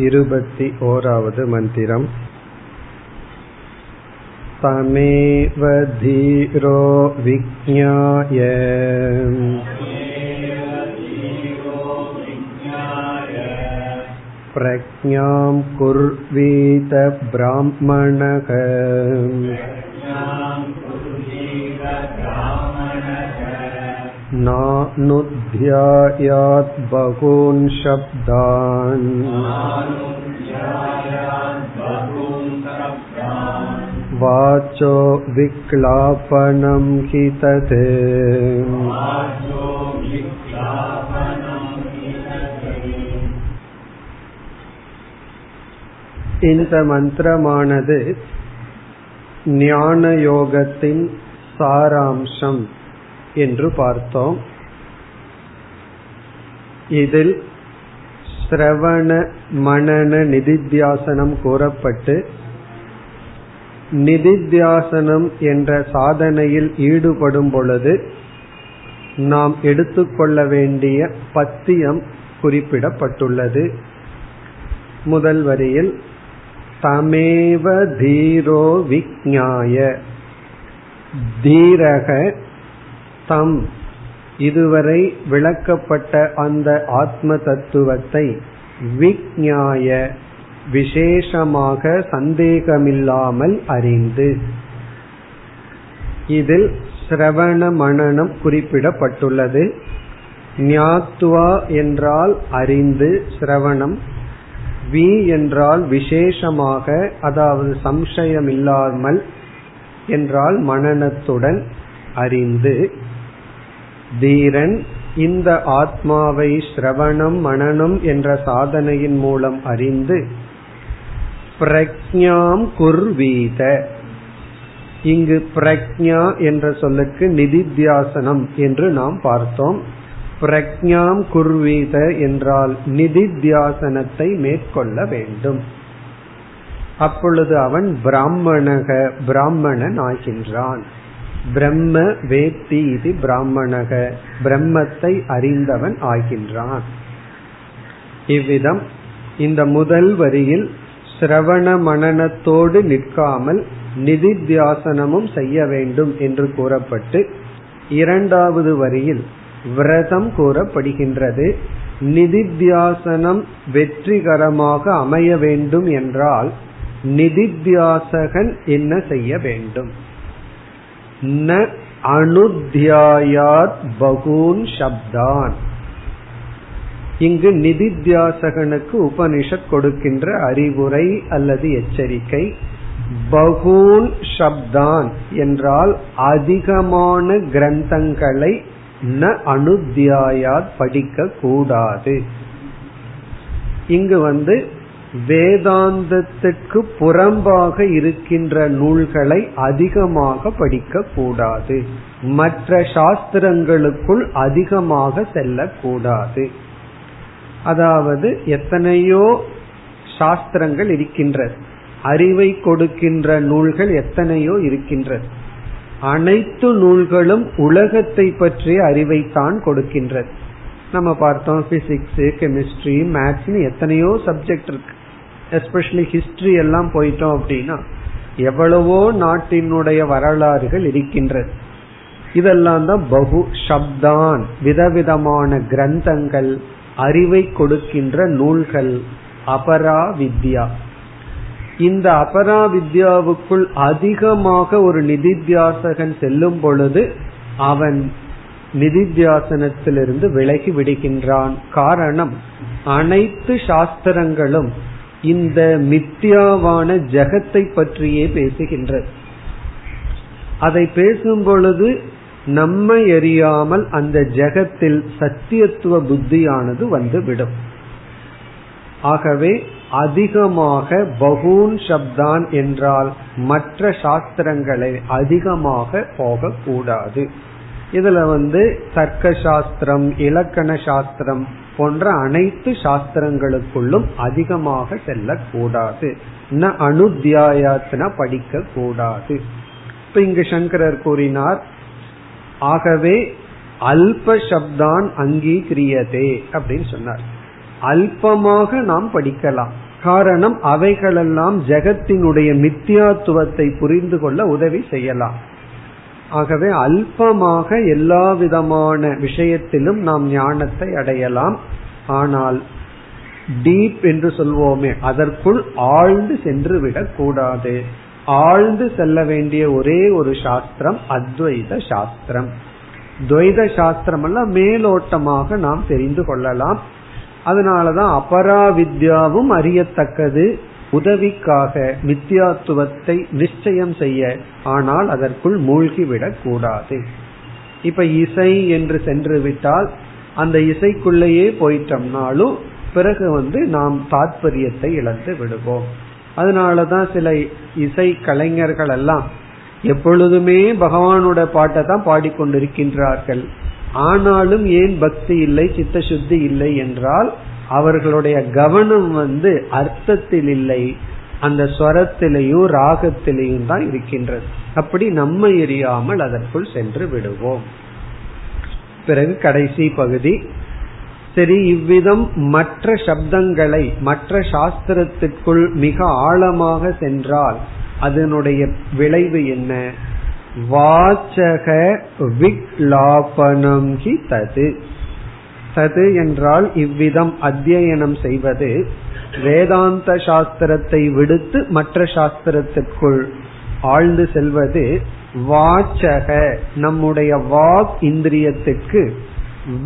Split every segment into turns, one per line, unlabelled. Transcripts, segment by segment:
इरुपति ओरावद् मन्दिरम् तमेव धीरो विज्ञाय प्रज्ञां कुर्वीत ब्राह्मणः नानुध्यायात् बहून् शब्दान् वाचो विक्लापनं हि तत् இந்த மந்திரமானது ஞான யோகத்தின் சாராம்சம் என்று பார்த்தோம். இதில் சிரவண மனன நிதித்தியாசனம் கூறப்பட்டு நிதித்தியாசனம் என்ற சாதனையில் ஈடுபடும் பொழுது நாம் எடுத்துக்கொள்ள வேண்டிய பத்தியம் குறிப்பிடப்பட்டுள்ளது. முதல் வரியில் தமேவ தீரோ விஜாய தீரக தம். இதுவரை விளக்கப்பட்ட அந்த ஆத்ம தத்துவத்தை விக்ஞாய விசேஷமாக சந்தேகமில்லாமல் அறிந்து. இதில் சிரவண மனனம் குறிப்பிடப்பட்டுள்ளது. ஞாத்துவா என்றால் அறிந்து சிரவணம். வி என்றால் விசேஷமாக அதாவது சம்சயமில்லாமல் என்றால் மனநத்துடன் அறிந்து. தீரன் இந்த ஆத்மாவை சிரவணம் மனனம் என்ற சாதனையின் மூலம் அறிந்து பிரக்ஞாம் குர்வீத. இங்கு பிரக்ஞா என்ற சொல்லுக்கு நிதித்தியாசனம் என்று நாம் பார்த்தோம். பிரக்ஞாம் குர்வீத என்றால் நிதித்தியாசனத்தை மேற்கொள்ள வேண்டும். அப்பொழுது அவன் பிராமணக பிராமணன் ஆகின்றான் பிரம்ம வேத்தி இது பிராமணக. பிரம்மத்தை அறிந்தவன் ஆகின்றான். இவ்விதம் இந்த முதல் வரியில் சிரவண மனநத்தோடு நிற்காமல் நிதித்தியாசனமும் செய்ய வேண்டும் என்று கூறப்பட்டு இரண்டாவது வரியில் விரதம் கூறப்படுகின்றது. நிதித்தியாசனம் வெற்றிகரமாக அமைய வேண்டும் என்றால் நிதித்தியாசகன் என்ன செய்ய வேண்டும்? ந அனுத்தியாயாத் பகூன் சப்தான். இங்கு நிதித்தியாசகனுக்கு உபனிஷத் கொடுக்கின்ற அறிவுரை அல்லது எச்சரிக்கை பகூன் சப்தான் என்றால் அதிகமான கிரந்தங்களை ந அனுத்தியாயாத் படிக்க கூடாது இங்கு வந்து வேதாந்தத்துக்கு புறம்பாக இருக்கின்ற நூல்களை அதிகமாக படிக்கக்கூடாது. மற்ற சாஸ்திரங்களுக்குள் அதிகமாக செல்லக்கூடாது. அதாவது எத்தனையோ சாஸ்திரங்கள் இருக்கின்றது. அறிவை கொடுக்கின்ற நூல்கள் எத்தனையோ இருக்கின்றது. அனைத்து நூல்களும் உலகத்தை பற்றிய அறிவைத்தான் கொடுக்கின்றது. நம்ம பார்த்தோம் பிசிக்ஸ் கெமிஸ்ட்ரி மேத்ஸ்னு எத்தனையோ சப்ஜெக்ட் இருக்கு. எஸ்பெஷலி ஹிஸ்டரி எல்லாம் போயிட்டோம் அப்படின்னா எவ்வளவோ நாட்டினுடைய வரலாறுகள் இருக்கின்றது இதெல்லாம் தான் பகு சப்தான் விதவிதமான கிரந்தங்கள் அறிவை கொடுக்கின்ற நூல்கள் அபரா வித்யா இந்த அபரா வித்யாவுக்குள் அதிகமாக ஒரு நிதித்தியாசகன் செல்லும் பொழுது அவன் நிதித்தியாசனத்திலிருந்து விலகி விடுகின்றான். காரணம் அனைத்து சாஸ்திரங்களும் இந்த மித்யாவான ஜெகத்தை பற்றியே பேசுகின்றது. அதை பேசும் பொழுது நம்மை எறியாமல் அந்த ஜெகத்தில் சத்தியத்துவ புத்தியானது வந்துவிடும். ஆகவே அதிகமாக பகூன் சப்தான் என்றால் மற்ற சாஸ்திரங்களை அதிகமாக போகக்கூடாது. இதுல வந்து தர்க்க சாஸ்திரம் இலக்கண சாஸ்திரம் போன்ற அனைத்து சாஸ்திரங்களுக்குள்ளும் அதிகமாக செல்லக்கூடாது. ந அனுத்தியாயத்தின படிக்க கூடாது இப்ப இங்கு சங்கரர் கூறினார் ஆகவே அல்ப சப்தான் அங்கீகிரியதே அப்படின்னு சொன்னார். அல்பமாக நாம் படிக்கலாம். காரணம் அவைகளெல்லாம் ஜெகத்தினுடைய மித்தியாத்துவத்தை புரிந்து கொள்ள உதவி செய்யலாம். ஆகவே அல்பமாக எல்லா விதமான விஷயத்திலும் நாம் ஞானத்தை அடையலாம். ஆனால் டீப் என்று சொல்வோமே அதற்குள் ஆழ்ந்து சென்று விடக் கூடாது ஆழ்ந்து செல்ல வேண்டிய ஒரே ஒரு சாஸ்திரம் அத்வைத சாஸ்திரம். துவைத சாஸ்திரம் எல்லாம் மேலோட்டமாக நாம் தெரிந்து கொள்ளலாம். அதனாலதான் அபராவித்யாவும் அறியத்தக்கது. உதவிக்காக மித்தியாத்துவத்தை நிச்சயம் செய்ய ஆனால் அதற்குள் மூழ்கிவிடக் கூடாது இப்ப இசை என்று சென்று விட்டால் அந்த இசைக்குள்ளேயே போயிட்டோம்னாலும் பிறகு வந்து நாம் தாத்பரியத்தை இழந்து விடுவோம். அதனாலதான் சில இசை கலைஞர்கள் எல்லாம் எப்பொழுதுமே பகவானோட பாட்டை தான் பாடிக்கொண்டிருக்கின்றார்கள். ஆனாலும் ஏன் பக்தி இல்லை சித்த சுத்தி இல்லை என்றால் அவர்களுடைய கவனம் வந்து அர்த்தத்தில் இல்லை அந்த ஸ்வரத்திலையும் ராகத்திலையும் தான் இருக்கின்றது. அப்படி நம்ம எரியாமல் அதற்குள் சென்று விடுவோம். பிறகு கடைசி பகுதி. சரி இவ்விதம் மற்ற சப்தங்களை மற்ற சாஸ்திரத்திற்குள் மிக ஆழமாக சென்றால் அதனுடைய விளைவு என்ன? வாச்சக விக்லாபனம் ஹி தது. சது என்றால் இவ்விதம் அத்தியனம் செய்வது வேதாந்த சாஸ்திரத்தை விடுத்து மற்ற சாஸ்திரத்திற்குள் ஆழ்ந்து செல்வது வாச்சக நம்முடைய வாக் இந்திரியத்திற்கு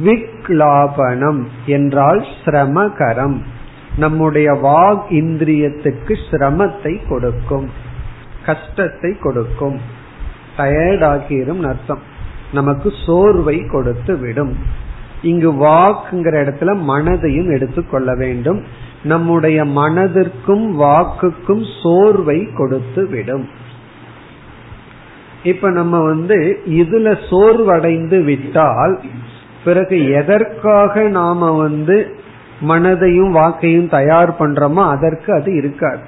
விக்லாபனம் என்றால் சிரமகரம். நம்முடைய வாக் இந்திரியத்துக்கு சிரமத்தை கொடுக்கும் கஷ்டத்தை கொடுக்கும். டயர்டாகிரும் அர்த்தம். நமக்கு சோர்வை கொடுத்து விடும் இங்கு வாக்குங்கிற இடத்துல மனதையும் எடுத்துக்கொள்ள வேண்டும். நம்முடைய மனதிற்கும் வாக்குக்கும் சோர்வை கொடுத்து விடும். இப்ப நம்ம வந்து இதுல சோர்வடைந்து விட்டால் பிறகு எதற்காக நாம வந்து மனதையும் வாக்கையும் தயார் பண்றோமோ அதற்கு அது இருக்காது.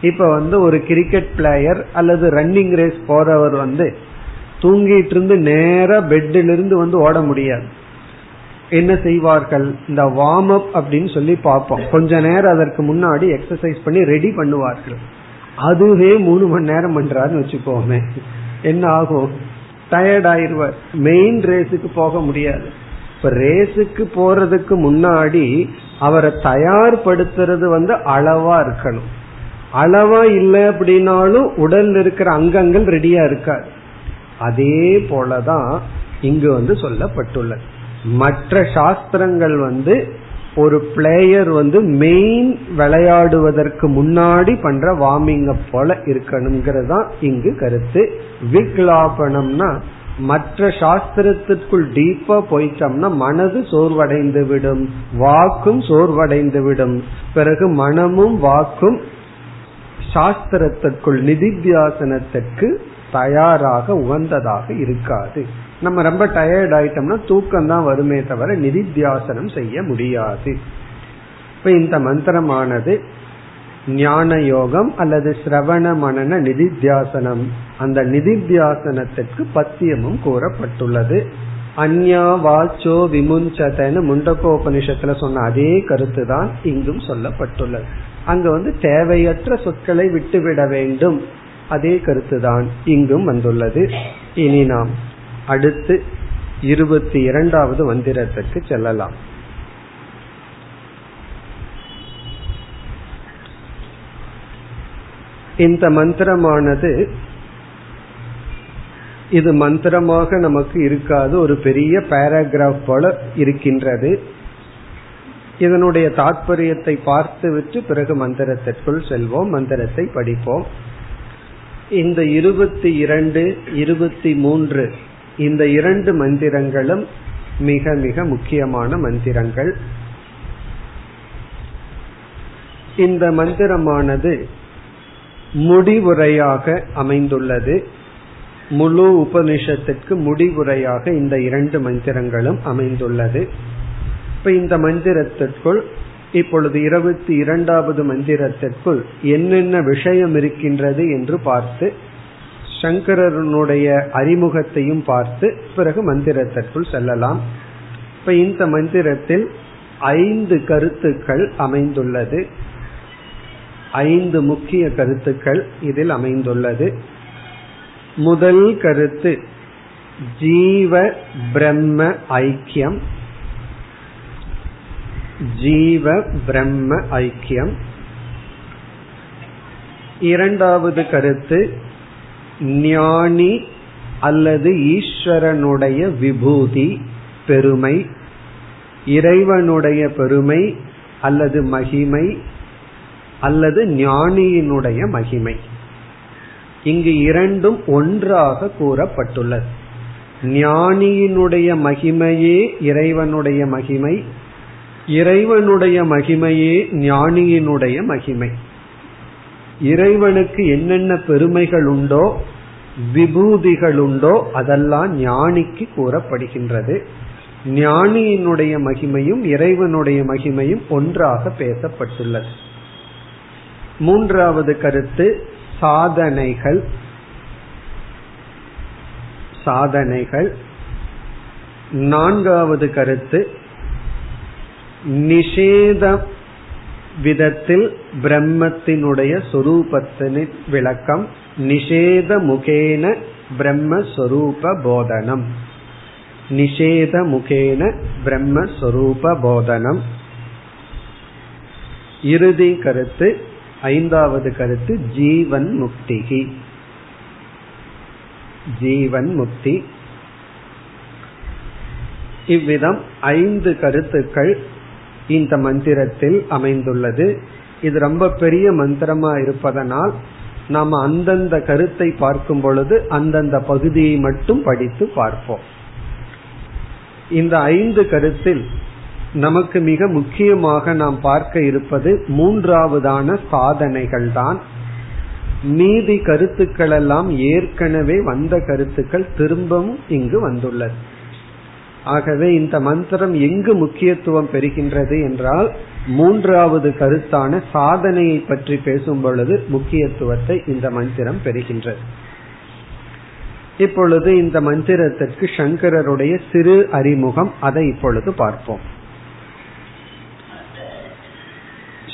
இப்ப வந்து ஒரு கிரிக்கெட் பிளேயர் அல்லது ரன்னிங் ரேஸ் போறவர் வந்து தூங்கிட்டு இருந்து நேர பெட்டிலிருந்து வந்து ஓட முடியாது. என்ன செய்வார்கள்? இந்த வார்ம் அப் அப்படின்னு சொல்லி பார்ப்போம். கொஞ்ச நேரம் அதற்கு முன்னாடி எக்ஸசைஸ் பண்ணி ரெடி பண்ணுவார்கள். அதுவே மூணு மணி நேரம் பண்றாருன்னு வச்சுக்கோமே. என்ன ஆகும்? டயர்ட் ஆயிருவார். மெயின் ரேஸுக்கு போக முடியாது. இப்ப ரேஸுக்கு போறதுக்கு முன்னாடி அவரை தயார்படுத்துறது வந்து அளவா இருக்கணும். அளவா இல்லை அப்படின்னாலும் உடல் இருக்கிற அங்கங்கள் ரெடியா இருக்காது. அதே போலதான் இங்கு வந்து சொல்லப்பட்டுள்ளது. மற்ற சாஸ்திரங்கள் வந்து ஒரு பிளேயர் வந்து மெயின் விளையாடுவதற்கு முன்னாடி பண்ற வார்மிங் அப் போல இருக்கணுங்கிறது இங்கு கருத்து. விக்லாபனம்னா மற்ற சாஸ்திரத்திற்குள் டீப்பா போயிட்டோம்னா மனது சோர்வடைந்து விடும் வாக்கும் சோர்வடைந்து விடும். பிறகு மனமும் வாக்கும் சாஸ்திரத்திற்குள் நிதித்தியாசனத்திற்கு தயாராக உகந்ததாக இருக்காது. நம்ம ரொம்ப டயர்ட் ஆயிட்டோம்னா தூக்கம் தான் வருமே தவிர நிதித்தியாசனம் செய்ய முடியாது. இப்ப இந்த மந்திரமானது ஞான யோகம் அல்லது சிரவண மனன நிதித்தியாசனம். அந்த நிதித்தியாசனத்திற்கு பத்தியமும் கூறப்பட்டுள்ளது. அந்யா வாச்சோ விமுஞ்சதன்னு முண்டகோபனிஷத்துல சொன்ன அதே கருத்து தான் இங்கும் சொல்லப்பட்டுள்ளது. அங்க வந்து தேவையற்ற சொற்களை விட்டுவிட வேண்டும். அதே கருத்துதான் இங்கும் வந்துள்ளது. இனி நாம் அடுத்து இருபத்தி இரண்டாவது மந்திரத்திற்கு செல்லலாம். இந்த மந்திரமானது இது மந்திரமாக நமக்கு இருக்காது. ஒரு பெரிய பேராகிராஃப் போல இருக்கின்றது. இதனுடைய தாற்பயத்தை பார்த்துவிட்டு பிறகு மந்திரத்திற்குள் செல்வோம் மந்திரத்தை படிப்போம். இந்த இருபத்தி இரண்டு இருபத்தி மூன்று இந்த இரண்டு மந்திரங்களும் மிக மிக முக்கியமான மந்திரங்கள். இந்த மந்திரமானது முடிவுரையாக அமைந்துள்ளது. முழு உபனிஷத்திற்கு முடிவுரையாக இந்த இரண்டு மந்திரங்களும் அமைந்துள்ளது. இப்ப இந்த மந்திரத்திற்குள் இப்பொழுது இருபத்தி இரண்டாவது மந்திரத்திற்குள் என்னென்ன விஷயம் இருக்கின்றது என்று பார்த்து சங்கரனுடைய அறிமுகத்தையும் பார்த்து பிறகு மந்திரத்திற்குள் செல்லலாம். இப்ப இந்த மந்திரத்தில் ஐந்து கருத்துக்கள் அமைந்துள்ளது. ஐந்து முக்கிய கருத்துக்கள் இதில் அமைந்துள்ளது. முதல் கருத்து ஜீவ பிரம்ம ஐக்கியம். ஜீவ பிரம்ம ஐக்கியம். இரண்டாவது கருத்து ஞானி அல்லது ஈஸ்வரனுடைய விபூதி பெருமை இறைவனுடைய பெருமை அல்லது மகிமை அல்லது ஞானியினுடைய மகிமை. இங்கு இரண்டும் ஒன்றாக கூறப்பட்டுள்ளது. ஞானியினுடைய மகிமையே இறைவனுடைய மகிமை இறைவனுடைய மகிமையே ஞானியினுடைய மகிமை. இறைவனுக்கு என்னென்ன பெருமைகள் உண்டோ விபூதிகள் உண்டோ அதெல்லாம் ஞானிக்கு கூறப்படுகின்றது. ஞானியினுடைய மகிமையும் இறைவனுடைய மகிமையும் ஒன்றாக பேசப்பட்டுள்ளது. மூன்றாவது கருத்து சாதனைகள். சாதனைகள். நான்காவது கருத்து நிஷேத விதத்தில் பிரம்மத்தினுடைய சொரூபத்தின் விளக்கம் நிஷேத முகேன பிரம்மஸ்வரூப போதனம். நிஷேத முகேன பிரம்மஸ்வரூப போதனம். இறுதி கருத்து ஐந்தாவது கருத்து ஜீவன் முக்திகி. ஜீவன் முக்தி. இவ்விதம் ஐந்து கருத்துக்கள் இந்த மந்திரத்தில் அமைந்துள்ளது. இது ரொம்ப பெரிய மந்திரமா இருப்பதனால் நாம் அந்தந்த கருத்தை பார்க்கும் பொழுது அந்தந்த பகுதியை மட்டும் படித்து பார்ப்போம். இந்த ஐந்து கருத்தில் நமக்கு மிக முக்கியமாக நாம் பார்க்க இருப்பது மூன்றாவதான சாதனைகள் தான் மீதி கருத்துக்கள் எல்லாம் ஏற்கனவே வந்த கருத்துக்கள் திரும்பவும் இங்கு வந்துள்ளது. ஆகவே இந்த மந்திரம் எங்கு முக்கியத்துவம் பெறுகின்றது என்றால் மூன்றாவது கருத்தான சாதனையை பற்றி பேசும் பொழுது முக்கியத்துவத்தை இந்த மந்திரம் பெறுகின்றது. இப்பொழுது இந்த மந்திரத்திற்கு சங்கரருடைய சிறு அறிமுகம் அதை இப்பொழுது பார்ப்போம்.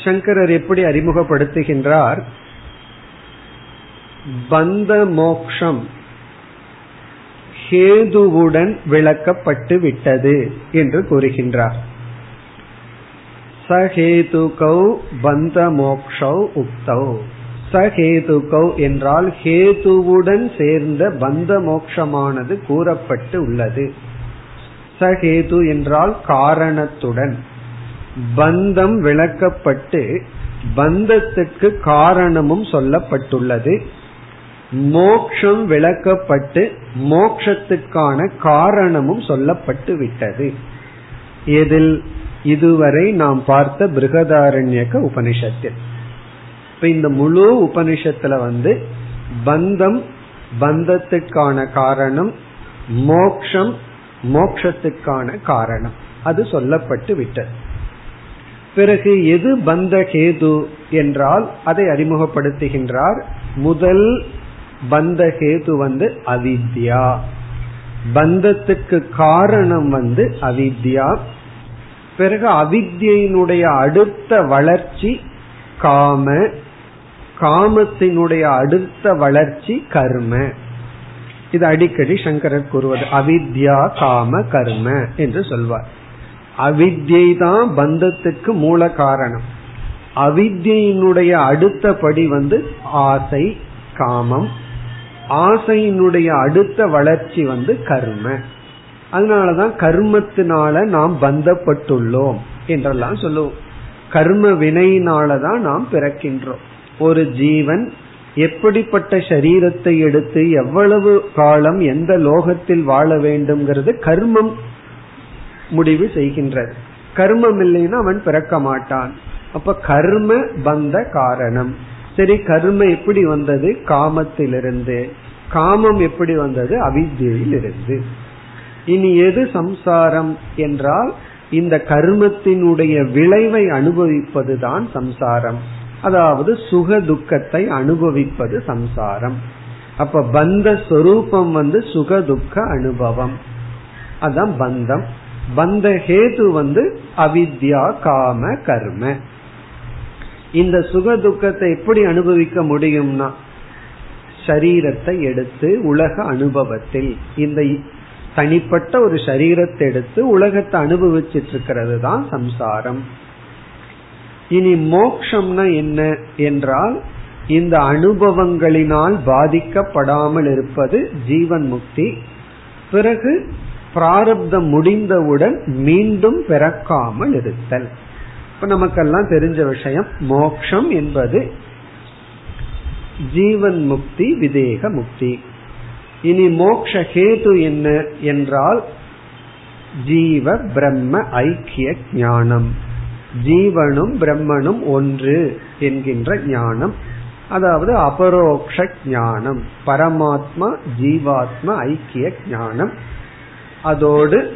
சங்கரர் எப்படி அறிமுகப்படுத்துகின்றார்? பந்த மோக்ஷம் ஹேதுவுடன் விளக்கப்பட்டு விட்டது என்று கூறுகின்றார். சஹேதுகௌ பந்த மோக்ஷௌ உக்தௌ. சஹேதுகௌ என்றால் ஹேதுவுடன் சேர்ந்த பந்த மோக்ஷமானது கூறப்பட்டு உள்ளது. சஹேது என்றால் காரணத்துடன். பந்தம் விளக்கப்பட்டு பந்தத்துக்கு காரணமும் சொல்லப்பட்டுள்ளது. மோக்ஷம் விளக்கப்பட்டு மோக்ஷத்துக்கான காரணமும் சொல்லப்பட்டு விட்டது. இதில் இதுவரை நாம் பார்த்த பிருகதாரண்யக உபனிஷத்தில். இப்ப இந்த முழு உபனிஷத்துல வந்து பந்தம் பந்தத்துக்கான காரணம் மோக்ஷம் மோக்ஷத்துக்கான காரணம். அது சொல்லப்பட்டு விட்டது. பிறகு எது பந்த கேது என்றால் அதை அறிமுகப்படுத்துகின்றார் முதல் பந்த கேது வந்து அவித்யா. பந்தத்துக்கு காரணம் வந்து அவித்யா. பிறகு அவித்யினுடைய அடுத்த வளர்ச்சி காம. காமத்தினுடைய அடுத்த வளர்ச்சி கர்ம. இது அடிக்கடி சங்கரர் கூறுவது. அவித்யா காம கர்ம என்று சொல்வார். அவித்யை தான் பந்தத்துக்கு மூல காரணம். அவித்யினுடைய அடுத்த படி வந்து ஆசை காமம். ஆசையினுடைய அடுத்த வளர்ச்சி வந்து கர்ம. அதனாலதான் கர்மத்தினால நாம் பந்தப்பட்டுள்ளோம் என்றெல்லாம் சொல்லுவோம். கர்ம வினையினாலதான் நாம் பிறக்கின்றோம். ஒரு ஜீவன் எப்படிப்பட்ட சரீரத்தை எடுத்து எவ்வளவு காலம் எந்த லோகத்தில் வாழ வேண்டும்ங்கிறது கர்மம் முடிவு செய்கின்றது. கர்மம் இல்லைன்னா அவன் பிறக்க மாட்டான். அப்ப கர்ம பந்த காரணம். சரி கர்ம எப்படி வந்தது? காமத்திலிருந்து. காமம் எப்படி வந்தது? அவித்தியிலிருந்து இனி எது சம்சாரம் என்றால் இந்த கர்மத்தினுடைய விளைவை அனுபவிப்பதுதான் சம்சாரம். அதாவது சுக துக்கத்தை அனுபவிப்பது சம்சாரம். அப்ப பந்த சொரூபம் வந்து சுக துக்க அனுபவம். அதான் பந்தம். பந்த ஹேது வந்து அவித்யா காம கர்ம. இந்த சுக துக்கத்தை எப்படி அனுபவிக்க முடியும்னா சரீரத்தை எடுத்து உலக அனுபவத்தில் இந்த தனிப்பட்ட ஒரு சரீரத்தை எடுத்து உலகத்தை அனுபவிச்சிட்டு இருக்கிறது தான் சம்சாரம். இனி மோக்ஷம்னா என்ன என்றால் இந்த அனுபவங்களினால் பாதிக்கப்படாமல் இருப்பது ஜீவன் முக்தி. பிறகு பிராரப்தம் முடிந்தவுடன் மீண்டும் பிறக்காமல் இருத்தல். இப்ப நமக்கெல்லாம் தெரிஞ்ச விஷயம் மோக்ஷம் என்பது ஜீவன் முக்தி விதேக முக்தி. இனி மோக்ஷ கேது என்ன என்றால் ஜீவ பிரம்ம ஐக்கிய ஞானம். ஜீவனும் பிரம்மனும் ஒன்று என்கின்ற ஞானம். அதாவது அபரோக்ஷ ஞானம். பரமாத்மா ஜீவாத்மா ஐக்கிய ஞானம். அதோடு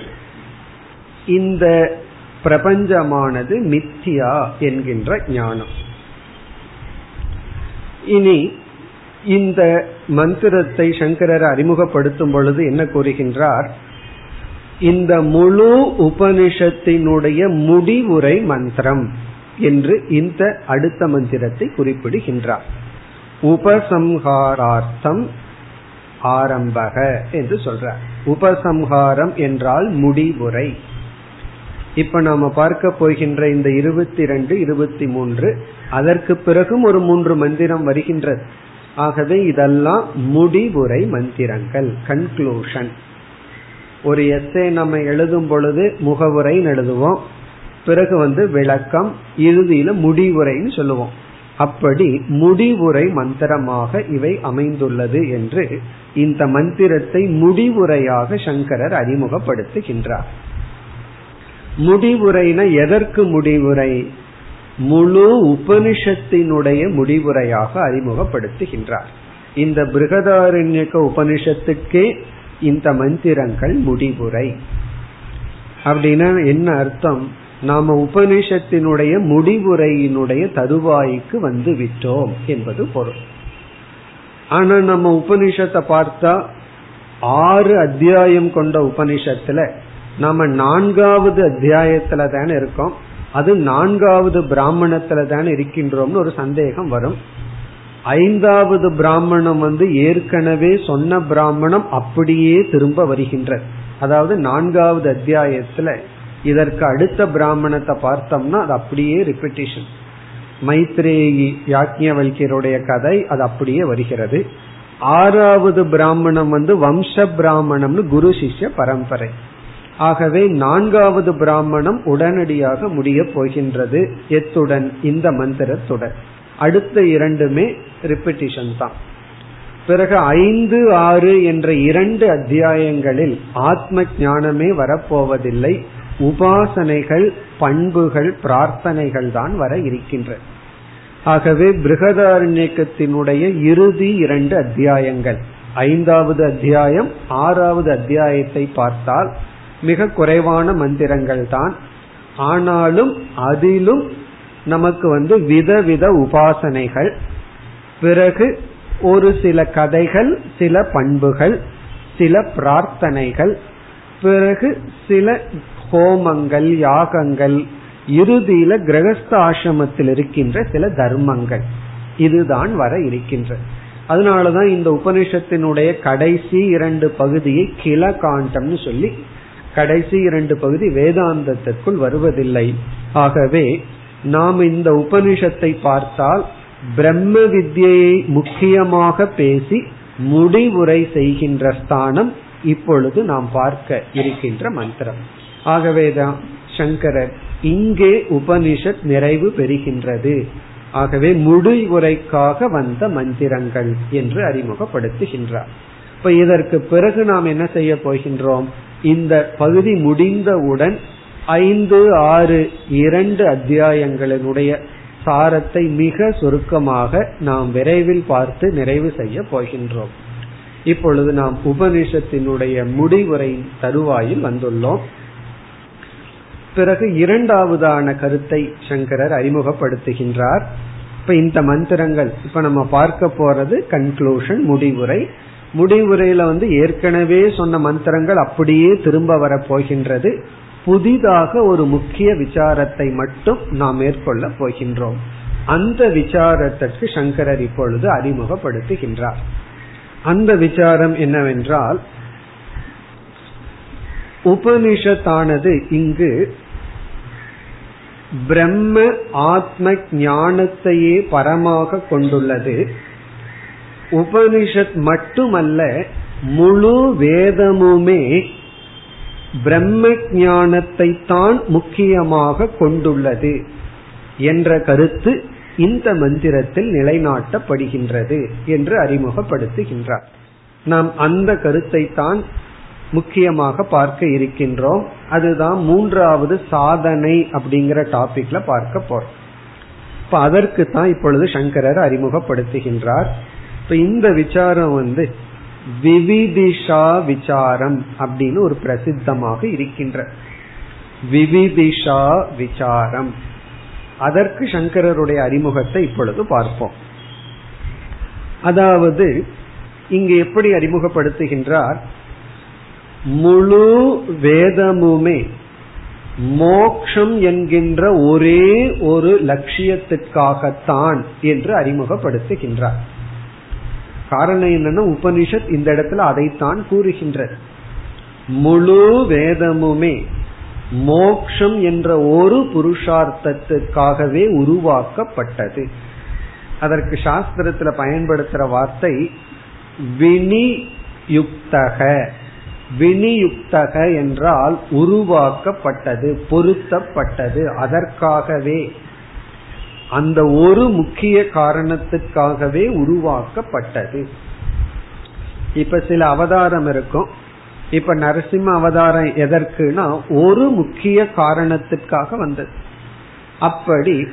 இந்த பிரபஞ்சமானது மித்தியா என்கின்ற ஞானம். இனி இந்த மந்திரத்தை சங்கரர் அறிமுகப்படுத்தும் பொழுது என்ன கூறுகின்றார்? இந்த முழு உபனிஷத்தினுடைய முடிவுரை மந்திரம் என்று இந்த அடுத்த மந்திரத்தை குறிப்பிடுகின்றார். உபசம்ஹாரார்த்தம் ஆரம்பக என்று சொல்றார். உபசம்ஹாரம் என்றால் முடிவுரை. இப்ப நாம பார்க்க போகின்ற இந்த இருபத்தி ரெண்டு இருபத்தி மூன்று அதற்கு பிறகும் ஒரு மூன்று மந்திரம் வருகின்றது. ஆகவே இதெல்லாம் முடிவுரை மந்திரங்கள் கன்க்ளூஷன் ஒரு எஸ்ஸே நம்ம எழுதும் பொழுது முகவுரை எழுதுவோம். பிறகு வந்து விளக்கம் இறுதியில முடிவுரைன்னு சொல்லுவோம். அப்படி முடிவுரை மந்திரமாக இவை அமைந்துள்ளது என்று இந்த மந்திரத்தை முடிவுரையாக சங்கரர் அறிமுகப்படுத்துகின்றார். முடிவுரைனா எதற்கு முடிவுரை? முழு உபனிஷத்தினுடைய முடிவுரையாக அறிமுகப்படுத்துகின்றார். இந்த பிருகதாரண்யக்க உபனிஷத்துக்கே இந்த மந்திரங்கள் முடிவுரை. அப்படின்னா என்ன அர்த்தம்? நாம உபனிஷத்தினுடைய முடிவுரையினுடைய தருவாய்க்கு வந்து விட்டோம் என்பது பொருள். ஆனா நம்ம உபனிஷத்தை பார்த்தா ஆறு அத்தியாயம் கொண்ட உபனிஷத்துல நாம நான்காவது அத்தியாயத்துல தானே இருக்கோம். அது நான்காவது பிராமணத்துல தானே இருக்கின்றோம்னு ஒரு சந்தேகம் வரும். ஐந்தாவது பிராமணம் வந்து ஏற்கனவே சொன்ன பிராமணம் அப்படியே திரும்ப வருகின்றது. அதாவது நான்காவது அத்தியாயத்துல இதற்கு அடுத்த பிராமணத்தை பார்த்தோம்னா அது அப்படியே ரிப்பிட்டேஷன் மைத்ரேயி யாக்ஞவல்யருடைய கதை அது அப்படியே வருகிறது. ஆறாவது பிராமணம் வந்து வம்ச பிராமணம்னு குரு சிஷ்ய பரம்பரை. ஆகவே நான்காவது பிராமணம் உடனடியாக முடிய போகின்றது. எத்துடன் இந்த மந்திரத்துடன். அடுத்த இரண்டுமே ரிப்பிட்டிஷன் தான். பிறகு ஐந்து ஆறு என்ற இரண்டு அத்தியாயங்களில் ஆத்ம ஞானமே வரப்போவதில்லை. உபாசனைகள் பண்புகள் பிரார்த்தனைகள் தான் வர இருக்கின்றன ஆகவே பிருகதாரண்யக்கத்தினுடைய இறுதி இரண்டு அத்தியாயங்கள். ஐந்தாவது அத்தியாயம் ஆறாவது அத்தியாயத்தை பார்த்தால் மிக குறைவான மந்திரங்கள் தான். ஆனாலும் அதிலும் நமக்கு வந்து விதவித உபாசனைகள். பிறகு ஒரு சில கதைகள் சில பண்புகள் சில பிரார்த்தனைகள் பிறகு சில ஹோமங்கள் யாகங்கள் இறுதியில கிரகஸ்த ஆசிரமத்தில் இருக்கின்ற சில தர்மங்கள். இதுதான் வர இருக்கின்ற. அதனாலதான் இந்த உபனிஷத்தினுடைய கடைசி இரண்டு பகுதியை கில காண்டம்னு சொல்லி கடைசி இரண்டு பகுதி வேதாந்தத்திற்குள் வருவதில்லை. ஆகவே நாம் இந்த உபனிஷத்தை பார்த்தால் பிரம்ம வித்யை முக்கியமாக பேசி முடிவுரை செய்கின்ற ஸ்தானம் இப்பொழுது நாம் பார்க்க இருக்கின்ற மந்திரம். ஆகவேதான் சங்கரர் இங்கே உபனிஷத் நிறைவு பெறுகின்றது. ஆகவே முடிவுரைக்காக வந்த மந்திரங்கள் என்று அறிமுகப்படுத்துகின்றார். இப்ப இதற்கு பிறகு நாம் என்ன செய்ய போகின்றோம்? இந்த பகுதி முடிந்தவுடன் ஐந்து ஆறு இரண்டு அத்தியாயங்களினுடைய சாரத்தை மிக சுருக்கமாக நாம் விரைவில் பார்த்து நிறைவு செய்ய போகின்றோம். இப்பொழுது நாம் உபனிஷத்தினுடைய முடிவுரை தருவாயில் வந்துள்ளோம். பிறகு இரண்டாவதான கருத்தை சங்கரர் அறிமுகப்படுத்துகின்றார். இப்ப இந்த மந்திரங்கள் இப்ப நம்ம பார்க்க போறது கன்க்ளூஷன் முடிவுரை. முடிவுரையில வந்து ஏற்கனவே சொன்ன மந்திரங்கள் அப்படியே திரும்ப வரப்போகின்றது புதிதாக ஒரு முக்கிய விசாரத்தை மட்டும் நாம் மேற்கொள்ள போகின்றோம். அந்த விசாரத்திற்கு சங்கரர் இப்பொழுது அறிமுகப்படுத்துகின்றார். அந்த விசாரம் என்னவென்றால் உபனிஷத்தானது இங்கு பிரம்ம ஆத்ம ஞானத்தையே பரமாக கொண்டுள்ளது. உபனிஷத் மட்டுமல்ல முழு வேதமுமே பிரம்ம ஞானத்தை தான் முக்கியமாக கொண்டுள்ளது என்ற கருத்து இந்த மந்திரத்தில் நிலைநாட்டப்படுகின்றது என்று அறிமுகப்படுத்துகின்றார். நாம் அந்த கருத்தை தான் முக்கியமாக பார்க்க இருக்கின்றோம். அதுதான் மூன்றாவது சாதனை அப்படிங்கிற டாபிக்ல பார்க்க போறோம். இப்ப அதற்கு தான் இப்பொழுது சங்கரர் அறிமுகப்படுத்துகின்றார். இப்ப இந்த விசாரம் வந்து விவிதிஷா விசாரம் அப்படின்னு ஒரு பிரசித்தமாக இருக்கின்ற விவிதிஷா விசாரம். அதற்கு சங்கரருடைய அறிமுகத்தை இப்பொழுது பார்ப்போம். அதாவது இங்கு எப்படி அறிமுகப்படுத்துகின்றார்? முழு வேதமுமே மோக்ஷம் என்கின்ற ஒரே ஒரு லட்சியத்திற்காகத்தான் என்று அறிமுகப்படுத்துகின்றார். காரணம் என்னன்னா உபனிஷத் இந்த இடத்துல அதைத்தான் கூறுகின்றது. முழு வேதமுமே மோக்ஷம் என்ற ஒரு புருஷார்த்தத்துக்காகவே உருவாக்கப்பட்டது. அதற்கு சாஸ்திரத்துல பயன்படுத்துற வார்த்தை வினியுக்தக. வினியுக்தக என்றால் உருவாக்கப்பட்டது பொருத்தப்பட்டது. அதற்காகவே அந்த ஒரு முக்கிய காரணத்துக்காகவே உருவாக்கப்பட்டது. இப்ப சில அவதாரம் இருக்கும். இப்ப நரசிம்ம அவதாரம் எதற்குனா ஒரு முக்கிய காரணத்துக்காக வந்தது. அப்படி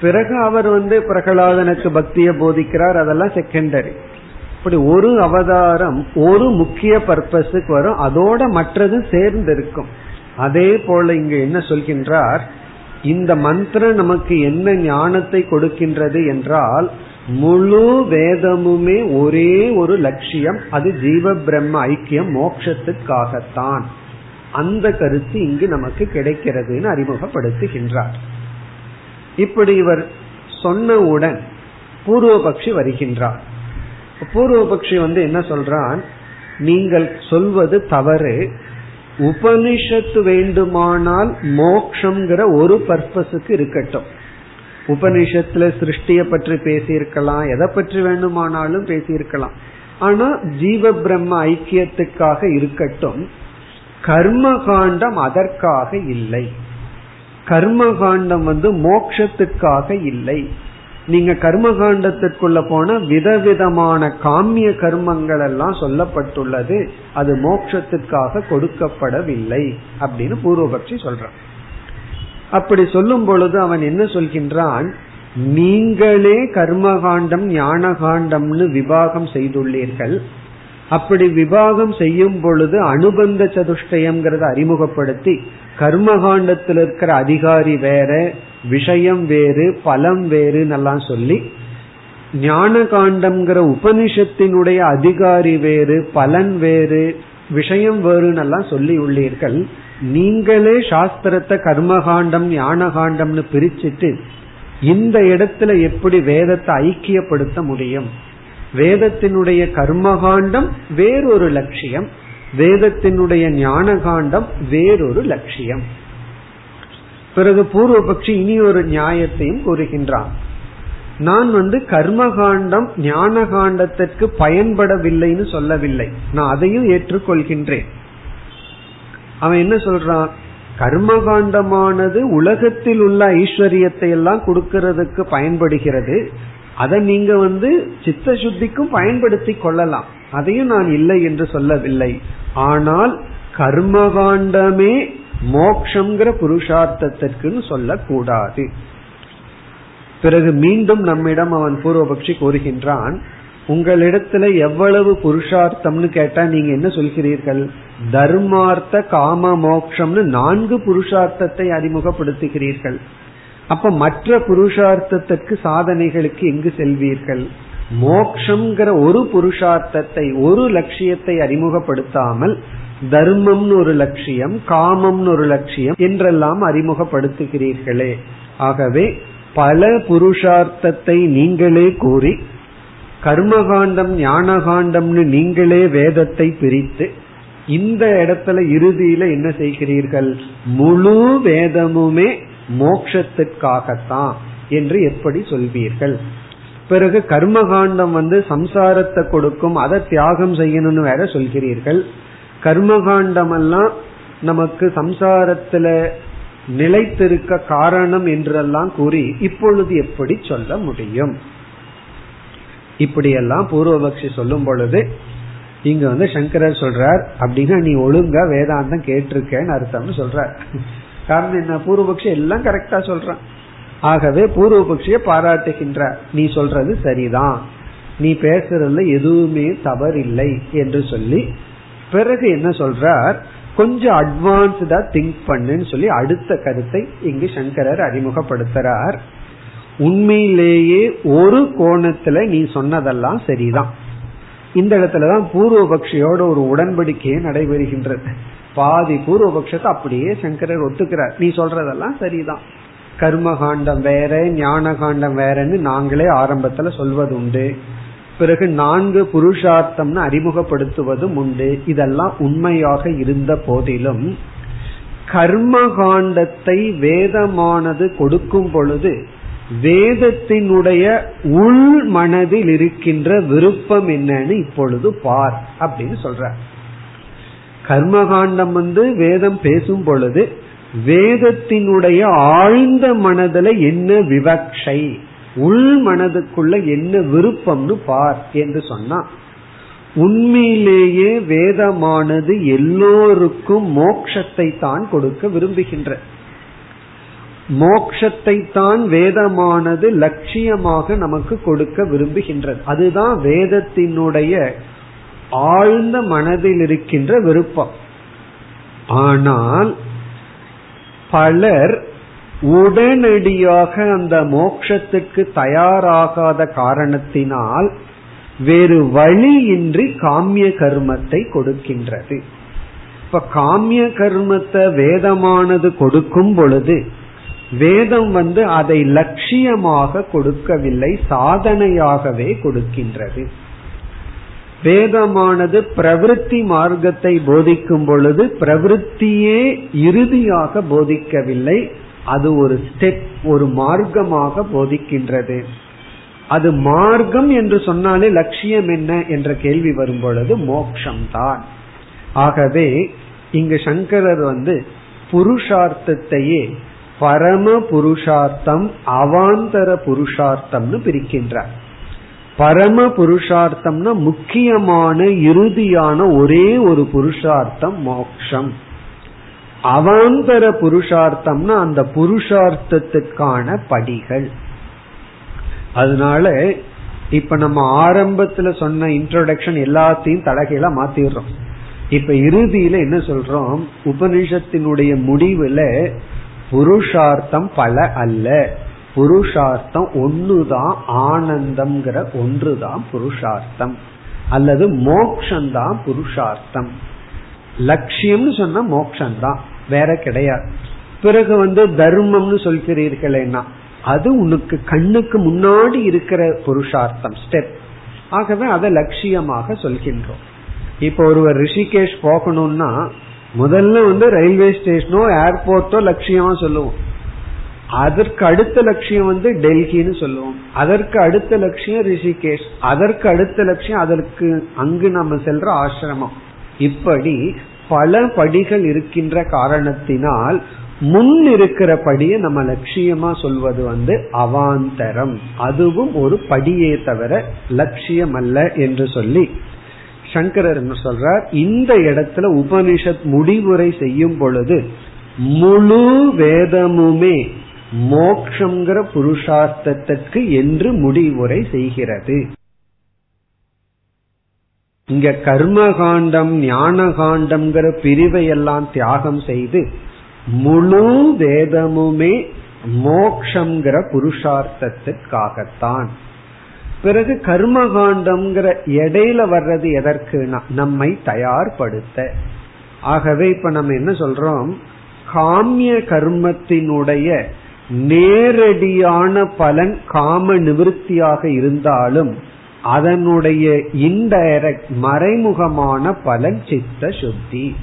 பிறகு அவர் வந்து பிரகலாதனுக்கு பக்திய போதிக்கிறார் அதெல்லாம் செகண்டரி இப்படி ஒரு அவதாரம் ஒரு முக்கிய பர்பஸுக்கு வரும். அதோட மற்றது சேர்ந்து இருக்கும். அதே போல இங்க என்ன சொல்கின்றார்? இந்த மந்திரம் நமக்கு என்ன ஞானத்தை கொடுக்கின்றது என்றால் முழு வேதமுமே ஒரே ஒரு லட்சியம் அது ஜீவ பிரம்ம ஐக்கியம் மோட்சத்துக்காகத்தான். அந்த கருத்து இங்கு நமக்கு கிடைக்கிறதுன்னு அறிமுகப்படுத்துகின்றார். இப்படி இவர் சொன்னவுடன் பூர்வபக்ஷி வருகின்றார். பூர்வபக்ஷி வந்து என்ன சொல்றான்? நீங்கள் சொல்வது தவறு உபனிஷத்து வேண்டுமானால் மோக்ஷங்கிற ஒரு பர்பஸுக்கு இருக்கட்டும். உபனிஷத்துல சிருஷ்டிய பற்றி பேசியிருக்கலாம் எதை பற்றி வேண்டுமானாலும் பேசியிருக்கலாம். ஆனா ஜீவ பிரம்ம ஐக்கியத்துக்காக இருக்கட்டும் கர்ம காண்டம் அதற்காக இல்லை. கர்ம காண்டம் வந்து மோக்ஷத்துக்காக இல்லை. நீங்க கர்ம காண்டத்திற்குள்ள போன விதவிதமான காமிய கர்மங்கள் எல்லாம் சொல்லப்பட்டுள்ளது. அது மோட்சத்திற்காக கொடுக்கப்படவில்லை அப்படின்னு பூர்வபக்ஷி சொல்றான். அப்படி சொல்லும் பொழுது அவன் என்ன சொல்கின்றான்? நீங்களே கர்மகாண்டம் ஞான காண்டம்னு விவாகம் செய்துள்ளீர்கள். அப்படி விவாகம் செய்யும் பொழுது அனுபந்த சதுஷ்டயம்ங்கிறத அறிமுகப்படுத்தி கர்மகாண்டத்தில் இருக்கிற அதிகாரி வேற விஷயம் வேறு பலம் வேறு எல்லாம் சொல்லி ஞான காண்டம்ங்கிற உபனிஷத்தினுடைய அதிகாரி வேறு பலன் வேறு விஷயம் வேறுன்னெல்லாம் சொல்லி உள்ளீர்கள். நீங்களே சாஸ்திரத்தை கர்மகாண்டம் ஞான காண்டம்னு பிரிச்சுட்டு இந்த இடத்துல எப்படி வேதத்தை ஐக்கியப்படுத்த முடியும்? வேதத்தினுடைய கர்மகாண்டம் வேறொரு லட்சியம் வேதத்தினுடைய ஞான காண்டம் வேறொரு லட்சியம். பிறகு பூர்வபக்ஷி இனி ஒரு நியாயத்தையும் கூறுகின்றான். நான் வந்து கர்மகாண்டம் ஞான காண்டத்திற்கு பயன்படவில்லைன்னு சொல்லவில்லை. நான் அதையும் ஏற்றுக்கொள்கின்றேன். அவன் என்ன சொல்றான்? கர்மகாண்டமானது உலகத்தில் உள்ள ஐஸ்வர்யத்தை எல்லாம் கொடுக்கறதுக்கு பயன்படுகிறது. அதை நீங்க வந்து சித்த சுத்திக்கும் பயன்படுத்தி கொள்ளலாம். அதையும் நான் இல்லை என்று சொல்லவில்லை. ஆனால் கர்மகாண்டமே மோக்ஷங்கிற புருஷார்த்தத்திற்குன்னு சொல்லக்கூடாது. பிறகு மீண்டும் நம்மிடம் அவன் பூர்வபக்ஷி கூறுகின்றான் உங்களிடத்துல எவ்வளவு புருஷார்த்தம்னு கேட்டா நீங்க என்ன சொல்கிறீர்கள்? தர்மார்த்த காம மோக்ஷம்னு நான்கு புருஷார்த்தத்தை அறிமுகப்படுத்துகிறீர்கள். அப்ப மற்ற புருஷார்த்தத்திற்கு சாதனைகளுக்கு எங்கு செல்வீர்கள்? மோக்ஷங்கிற ஒரு புருஷார்த்தத்தை ஒரு லட்சியத்தை அறிமுகப்படுத்தாமல் தர்மம்னு ஒரு லட்சியம் காமம்னு ஒரு லட்சியம் என்றெல்லாம் அறிமுகப்படுத்துகிறீர்களே. ஆகவே பல புருஷார்த்தத்தை நீங்களே கூறி கர்மகாண்டம் ஞானகாண்டம்னு நீங்களே வேதத்தை பிரித்து இந்த இடத்துல இறுதியில என்ன செய்கிறீர்கள்? முழு வேதமுமே மோக்ஷத்துக்காகத்தான் என்று எப்படி சொல்வீர்கள்? பிறகு கர்மகாண்டம் வந்து சம்சாரத்தை கொடுக்கும் அதை தியாகம் செய்யணும்னு வேற சொல்கிறீர்கள். கர்மகாண்டம் எல்லாம் நமக்கு சம்சாரத்துல நிலைத்திருக்க காரணம் என்றெல்லாம் கூறி இப்பொழுது எப்படி சொல்ல முடியும்? இப்படியெல்லாம் பூர்வபக்ஷி சொல்லும் பொழுது இங்க வந்து சங்கரர் சொல்றார் அப்படின்னா நீ ஒழுங்கா வேதாந்தம் கேட்டிருக்கேன்னு அர்த்தம்னு சொல்றார். காரணம் என்ன? பூர்வபக்ஷி எல்லாம் கரெக்டா சொல்றான். ஆகவே பூர்வபக்ஷிய பாராட்டுகின்றார். நீ சொல்றது சரிதான். நீ பேசுறதுல எதுவுமே தவறில்லை என்று சொல்லி பிறகு என்ன சொல்றார்? கொஞ்சம் அட்வான்ஸ்டா திங்க் பண்ணுன்னு சொல்லி அடுத்த கருத்தை இங்கு சங்கரர் அறிமுகப்படுத்துறார். உண்மையிலேயே ஒரு கோணத்துல நீ சொன்னதெல்லாம் சரிதான். இந்த இடத்துலதான் பூர்வபக்ஷியோட ஒரு உடன்படிக்கையே நடைபெறுகின்றது. பாதி பூர்வபக்ஷத்தை அப்படியே சங்கரர் ஒத்துக்கிறார். நீ சொல்றதெல்லாம் சரிதான். கர்மகாண்டம் வேற ஞான காண்டம் வேறன்னு நாங்களே ஆரம்பத்துல சொல்வது உண்டு பிறகு நான்கு புருஷார்த்தம்னு அறிமுகப்படுத்துவதும் உண்டு. இதெல்லாம் உண்மையாக இருந்த போதிலும் கர்மகாண்டத்தை வேதமானது கொடுக்கும் பொழுது வேதத்தினுடைய உள் மனதில் இருக்கின்ற விருப்பம் என்னன்னு இப்பொழுது பார் அப்படின்னு சொல்ற. கர்மகாண்டம் வந்து வேதம் பேசும் பொழுது வேதத்தினுடைய ஆழ்ந்த மனதில் என்ன விவக்ஷை? உள் மனதுக்குள்ள என்ன விருப்பம்னு பார் என்று சொன்னா உண்மையிலேயே வேதமானது எல்லோருக்கும் மோக்ஷத்தை தான் கொடுக்க விரும்புகின்ற. மோக்ஷத்தை தான் வேதமானது லட்சியமாக நமக்கு கொடுக்க விரும்புகின்றது அதுதான் வேதத்தினுடைய ஆழ்ந்த மனதில் இருக்கின்ற விருப்பம். ஆனால் பலர் உடனடியாக அந்த மோக்ஷத்துக்கு தயாராகாத காரணத்தினால் வேறு வழியின்றி காமிய கர்மத்தை கொடுக்கின்றது. இப்ப காமிய கர்மத்தை வேதமானது கொடுக்கும் பொழுது வேதம் வந்து அதை லட்சியமாக கொடுக்கவில்லை சாதனையாகவே கொடுக்கின்றது. வேதமானது பிரவருத்தி மார்க்கத்தை போதிக்கும் பொழுது பிரவருத்தியே இறுதியாக போதிக்கவில்லை அது ஒரு ஸ்டெப் ஒரு மார்க்கமாக போதிக்கின்றது. அது மார்க்கம் என்று சொன்னாலே லட்சியம் என்ன என்ற கேள்வி வரும் பொழுது மோக்ஷம்தான் ஆகவே இங்கு சங்கரர் வந்து புருஷார்த்தத்தையே பரம புருஷார்த்தம் அவாந்தர புருஷார்த்தம்னு பிரிக்கின்றார். பரம புருஷார்த்தம்னா முக்கியமான இறுதியான ஒரே ஒரு புருஷார்த்தம் மோக்ஷம். அவாந்தர புருஷார்த்தம்னா அந்த புருஷார்த்தத்துக்கான படிகள். அதனால இப்ப நம்ம ஆரம்பத்துல சொன்ன இன்ட்ரோடக்ஷன் எல்லாத்தையும் தலகையில மாத்திடுறோம். இப்ப இறுதியில என்ன சொல்றோம்? உபனிஷத்தினுடைய முடிவுல புருஷார்த்தம் பல அல்ல. புருஷார்த்தம் ஒண்ணுதான் ஆனந்தம்ங்கிற ஒன்றுதான் புருஷார்த்தம். அல்லது மோக்ஷந்தான் புருஷார்த்தம். லட்சியம்னு சொன்னா மோக்ஷந்தான். வேற கிடையாது. பிறகு வந்து தர்மம்னு சொல்கிறீர்களேனா அது உனக்கு கண்ணுக்கு முன்னாடி இருக்கிற புருஷார்த்தம் ஸ்டெப் ஆகவே அதை லட்சியமாக சொல்கின்றோம். இப்போ ஒருவர் ரிஷிகேஷ் போகணும்னா முதல்ல வந்து ரயில்வே ஸ்டேஷனோ ஏர்போர்ட்டோ லட்சியமா சொல்லுவோம். அதற்கு அடுத்த லட்சியம் வந்து டெல்லின்னு சொல்லுவோம். அதற்கு அடுத்த லட்சியம் ரிஷிகேஷ். அதற்கு அடுத்த லட்சியம் அதற்கு அங்கு நம்ம செல்ற ஆசிரமம். இப்படி பல படிகள் இருக்கின்ற காரணத்தினால் முன் இருக்கிற படியை நம்ம லட்சியமா சொல்வது வந்து அவாந்தரம். அதுவும் ஒரு படியே தவிர லட்சியம் அல்ல என்று சொல்லி சங்கரர் என்ன சொல்றார்? இந்த இடத்துல உபனிஷத் முடிவுரை செய்யும் பொழுது முழு வேதமுமே மோக்ஷங்கிற புருஷார்த்தத்திற்கு என்று முடிவுரை செய்கிறது. இங்க கர்மகாண்டம் ஞான காண்டம்ங்கிற பிரிவை எல்லாம் தியாகம் செய்து முழு வேதமுமே மோக்ஷங்கிற புருஷார்த்தத்திற்காகத்தான். பிறகு கர்மகாண்டம்ங்கிற இடையில வர்றது எதற்குனா நம்மை தயார்படுத்த. ஆகவே இப்ப நம்ம என்ன சொல்றோம்? காமிய கர்மத்தினுடைய நேரடியான பலன் காம நிவிருத்தியாக இருந்தாலும் அதனுடைய இன்டைரக்ட் மறைமுகமான பலன் சித்த சுத்தி.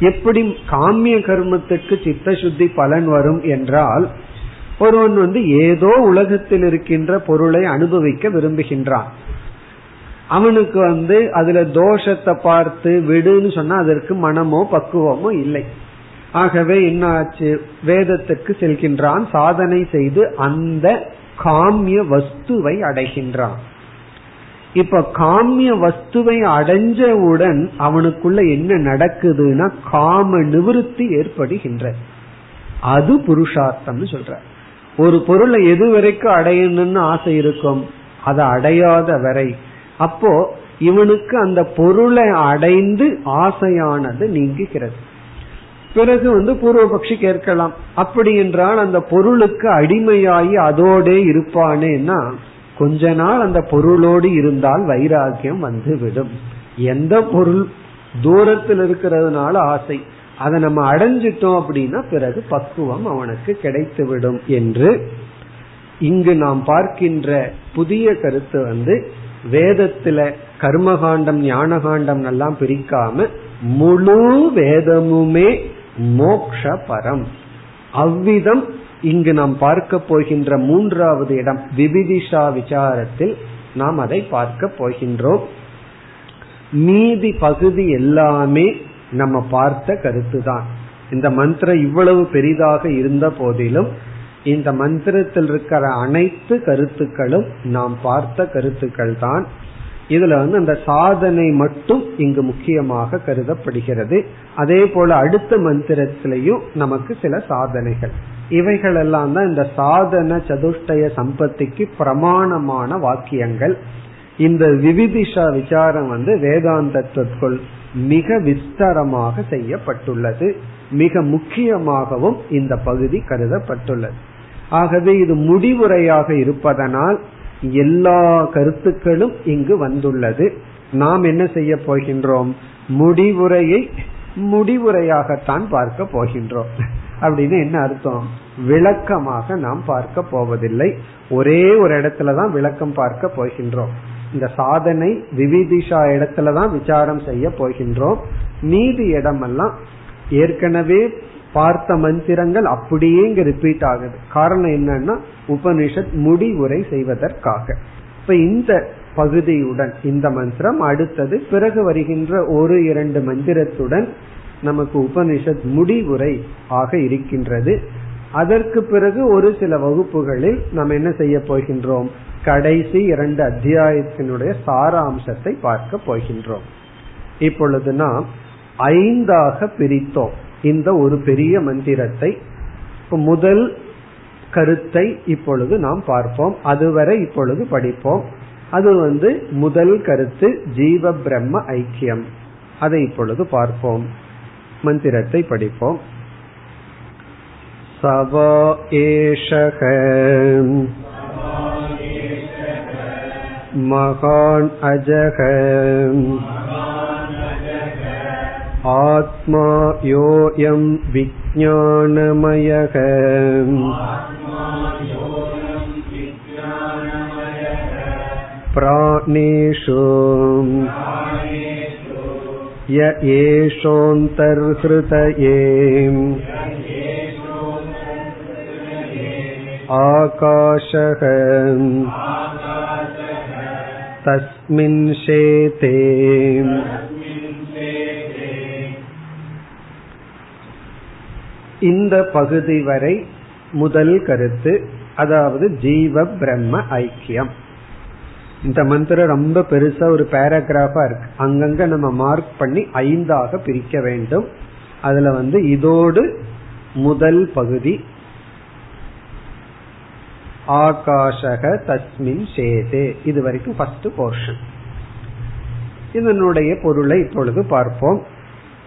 எப்படி காமிய கர்மத்துக்கு சித்த சுத்தி பலன் வரும் என்றால் ஒருவன் வந்து ஏதோ உலகத்தில் இருக்கின்ற பொருளை அனுபவிக்க விரும்புகின்றான். அவனுக்கு வந்து அதுல தோஷத்தை பார்த்து விடுன்னு சொன்னா அதற்கு மனமோ பக்குவமோ இல்லை. ஆகவே என்ன ஆச்சு வேதத்துக்கு செல்கின்றான் சாதனை செய்து அந்த காமிய வஸ்துவை அடைகின்றான். இப்ப காமிய வஸ்துவை அடைஞ்சவுடன் அவனுக்குள்ள என்ன நடக்குதுன்னா காம நிவிருத்தி ஏற்படுகின்ற. அது புருஷார்த்தம்னு சொல்ற. ஒரு பொருளை எது வரைக்கும் அடையணும்னு ஆசை இருக்கும் அதை அடையாத வரை. அப்போ இவனுக்கு அந்த பொருளை அடைந்து ஆசையானது நீங்குகிறது. பிறகு வந்து பூர்வபக்ஷி கேட்கலாம் அப்படி என்றால் அந்த பொருளுக்கு அடிமையாகி அதோடே இருப்பானேன்னா கொஞ்ச நாள் அந்த பொருளோடு இருந்தால் வைராக்கியம் வந்து விடும் எந்த பொருள் தூரத்தில் இருக்கிறதுனால ஆசை அதை நம்ம அடைஞ்சிட்டோம் அப்படின்னா பிறகு பக்குவம் அவனுக்கு கிடைத்து விடும் என்று இங்கு நாம் பார்க்கின்ற புதிய கருத்து வந்து வேதத்துல கர்மகாண்டம் ஞானகாண்டம் எல்லாம் பிரிக்காம முழு வேதமுமே மோக்ஷ பரம். அவ்விதம் இங்கு நாம் பார்க்க போகின்ற மூன்றாவது இடம் விபிதிஷா விசாரத்தில் நாம் அதை பார்க்க போகின்றோம். மீதி பகுதி எல்லாமே நம்ம பார்த்த கருத்து தான் இந்த மந்திரம் இவ்வளவு பெரிதாக இருந்த போதிலும் இந்த மந்திரத்தில் இருக்கிற அனைத்து கருத்துக்களும் நாம் பார்த்த கருத்துக்கள் தான் இதுல வந்து அந்த சாதனை மட்டும் இங்கு முக்கியமாக கருதப்படுகிறது. அதே போல அடுத்த மந்திரத்திலையும் நமக்கு சில சாதனைகள். இவைகள் எல்லாம் தான் இந்த சாதன சதுஷ்டய சம்பத்திக்கு பிரமாணமான வாக்கியங்கள். இந்த விவிதிஷா விசாரம் வந்து வேதாந்தத்திற்குள் மிக விஸ்தரமாக செய்யப்பட்டுள்ளது. மிக முக்கியமாகவும் இந்த பகுதி கருதப்பட்டுள்ளது. ஆகவே இது முடிவுரையாக இருப்பதனால் எல்லா கருத்துக்களும் இங்கு வந்துள்ளது. நாம் என்ன செய்ய போகின்றோம்? முடிவுரையை முடிவுரையாகத்தான் பார்க்க போகின்றோம். அப்படின்னு என்ன அர்த்தம்? விளக்கமாக நாம் பார்க்க போவதில்லை. ஒரே ஒரு இடத்துலதான் விளக்கம் பார்க்க போகின்றோம். இந்த சாதனை விவிதிஷா இடத்துலதான் விசாரம் செய்ய போகின்றோம். மீதி இடமெல்லாம் ஏற்கனவே பார்த்த மந்திரங்கள் அப்படியே இங்க ரிப்பீட் ஆகுது. காரணம் என்னன்னா உபனிஷத் முடிவுரை செய்வதற்காக. இப்ப இந்த பகுதியுடன் இந்த மந்திரம் அடுத்தது பிறகு வருகின்ற ஒரு இரண்டு மந்திரத்துடன் நமக்கு உபனிஷத் முடிவுரை ஆக இருக்கின்றது. அதற்கு பிறகு ஒரு சில வகுப்புகளில் நாம் என்ன செய்ய போகின்றோம்? கடைசி இரண்டு அத்தியாயத்தினுடைய சாராம்சத்தை பார்க்க போகின்றோம். இப்பொழுது நாம் ஐந்தாக பிரித்தோம். இந்த ஒரு பெரிய மந்திரத்தை முதல் கருத்தை இப்பொழுது நாம் பார்ப்போம். அதுவரை இப்பொழுது படிப்போம். அது வந்து முதல் கருத்து ஜீவ பிரம்ம ஐக்கியம். அதை இப்பொழுது பார்ப்போம். மந்திரத்தை படிப்போம். சவா ஏஷக மகான் அஜக आत्मा योऽयं विज्ञानमयः प्राणेषु य एषोऽन्तर्हृतये आकाशः तस्मिन् शेते இந்த பகுதி வரை முதல் கருத்து அதாவது ஜீவ பிரம்ம ஐக்கியம். இந்த மந்திரம் ரொம்ப பெருசா ஒரு பேராகிராஃபா இருக்கு. அங்கங்க நம்ம மார்க் பண்ணி ஐந்தாக பிரிக்க வேண்டும். அதுல வந்து இதோடு முதல் பகுதி ஆகாஷக தஸ்மின் சேதே. இது வரைக்கும் ஃபர்ஸ்ட் போர்ஷன் இதனுடைய பொருளை இப்பொழுது பார்ப்போம்.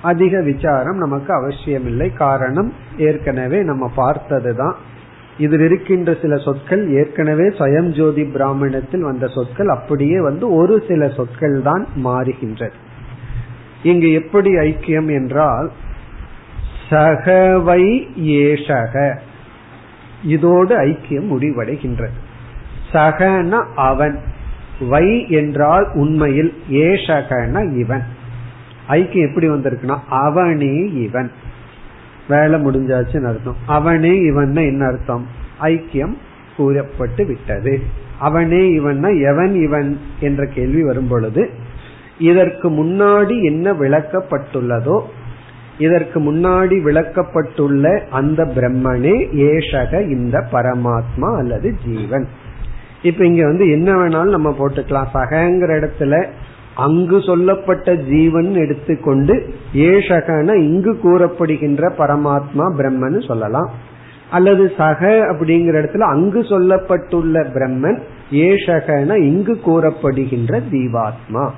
அதிக விசாரம் நமக்கு அவசியமில்லை. காரணம் ஏற்கனவே நம்ம பார்த்ததுதான். இதில் இருக்கின்ற சில சொற்கள் ஏற்கனவே சுயம் ஜோதி பிராமணத்தில் வந்த சொற்கள் அப்படியே வந்து ஒரு சில சொற்கள் தான் மாறுகின்றது. இங்கு எப்படி ஐக்கியம் என்றால் சகவை ஏஷக. இதோடு ஐக்கியம் முடிவடைகின்றது. சகன அவன். வை என்றால் உண்மையில் ஏஷகன இவன். ஐக்கியம் எப்படி வந்திருக்குன்னா அவனே இவன். வேலை முடிஞ்சாச்சுன்னு அர்த்தம். அவனே இவன் என்ன அர்த்தம்? ஐக்கியம் கூறப்பட்டு விட்டது. அவனே இவன் எவன் இவன் என்ற கேள்வி வரும் பொழுது இதற்கு முன்னாடி என்ன விளக்கப்பட்டுள்ளதோ இதற்கு முன்னாடி விளக்கப்பட்டுள்ள அந்த பிரம்மனே ஏஷக இந்த பரமாத்மா அல்லது ஜீவன். இப்ப இங்க வந்து என்ன வேணாலும் நம்ம போட்டுக்கலாம். சகங்கிற இடத்துல அங்கு சொல்லப்பட்ட ஜீவன் எடுத்துக்கொண்டு ஏஷகன இங்கு கூறப்படுகின்ற பரமாத்மா பிரம்மன் சொல்லலாம். அல்லது சக அப்படிங்கிற இடத்துல அங்கு சொல்லப்பட்டுள்ள பிரம்மன் ஏஷகன இங்கு கூறப்படுகின்ற ஜீவாத்மா.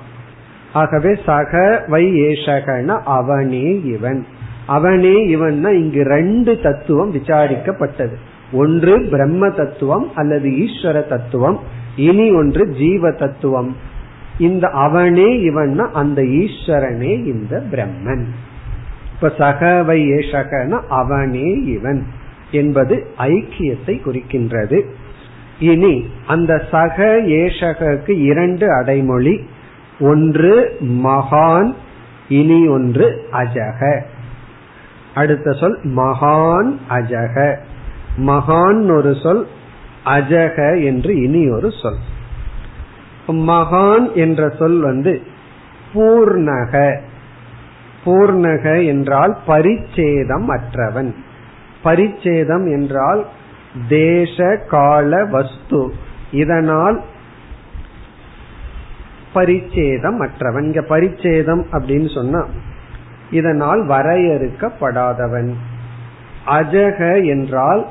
ஆகவே சக வை ஏஷகன அவனே இவன். அவனே இவன் இங்கு ரெண்டு தத்துவம் விசாரிக்கப்பட்டது. ஒன்று பிரம்ம தத்துவம் அல்லது ஈஸ்வர தத்துவம். இனி ஒன்று ஜீவ தத்துவம். இந்த அவனே இவன் அந்த ஈஸ்வரனே இந்த பிரம்மன். இப்ப சகவை ஏஷகன அவனே இவன் என்பது ஐக்கியத்தை குறிக்கின்றது. இனி அந்த சக ஏஷகக்கு இரண்டு அடைமொழி ஒன்று மகான் இனி ஒன்று அஜக. அடுத்த சொல் மகான் அஜக. மகான் ஒரு சொல் அஜக என்று இனி ஒரு சொல். மகான் என்ற சொல் வந்து பூர்ணக. பூர்ணக என்றால் பரிச்சேதம் அற்றவன். பரிச்சேதம் என்றால் தேச கால வஸ்து. இதனால் பரிச்சேதம் அற்றவன். இங்க பரிச்சேதம் அப்படின்னு சொன்னா இதனால் வரையறுக்கப்படாதவன். அஜக என்றால்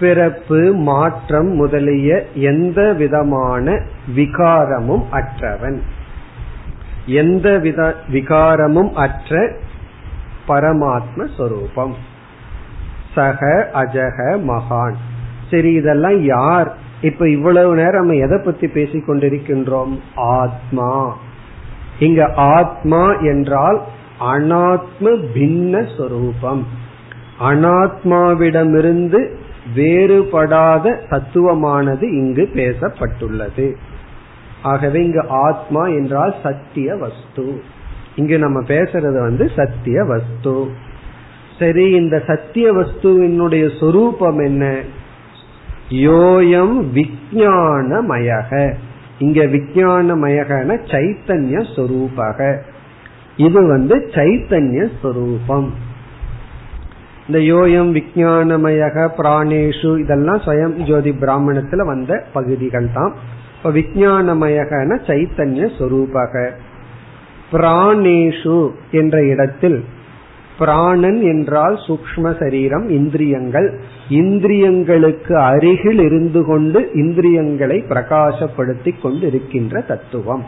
பிறப்பு மாற்றம் முதலிய எந்த விதமான விகாரமும் அற்றவன். எந்த வித விகாரமும் அற்ற பரமாத்ம சொரூபம். சக அஜக மகான். சரி இதெல்லாம் யார்? இப்ப இவ்வளவு நேரம் நம்ம எதை பத்தி பேசிக் கொண்டிருக்கின்றோம்? ஆத்மா. இங்க ஆத்மா என்றால் அனாத்ம பின்ன சொரூபம். அனாத்மாவிடமிருந்து வேறுபடாத தத்துவமானது இங்கு பேசப்பட்டுள்ளது. ஆகவே இங்கு ஆத்மா என்றால் சத்திய வஸ்து. இங்கு நம்ம பேசுறது வந்து சத்திய வஸ்து. சரி இந்த சத்திய வஸ்துவினுடைய சொரூபம் என்ன? யோயம் விஜயானமயக இங்க விஜயானமயகன சைத்தன்ய சொரூபக. இது வந்து சைத்தன்ய சொரூபம். இந்த யோயம் விஜயானமயக பிராணேஷு இதெல்லாம் ஸ்வயம் ஜோதி பிராமணத்துல வந்த பகுதிகள் தான். இப்ப விஜயானமயகன சைத்தன்ய சொரூபக. பிராணேஷு என்ற இடத்தில் பிராணன் என்றால் சூக்ம சரீரம் இந்திரியங்கள். இந்திரியங்களுக்கு அருகில் இருந்து கொண்டு இந்திரியங்களை பிரகாசப்படுத்தி கொண்டு இருக்கின்ற தத்துவம்.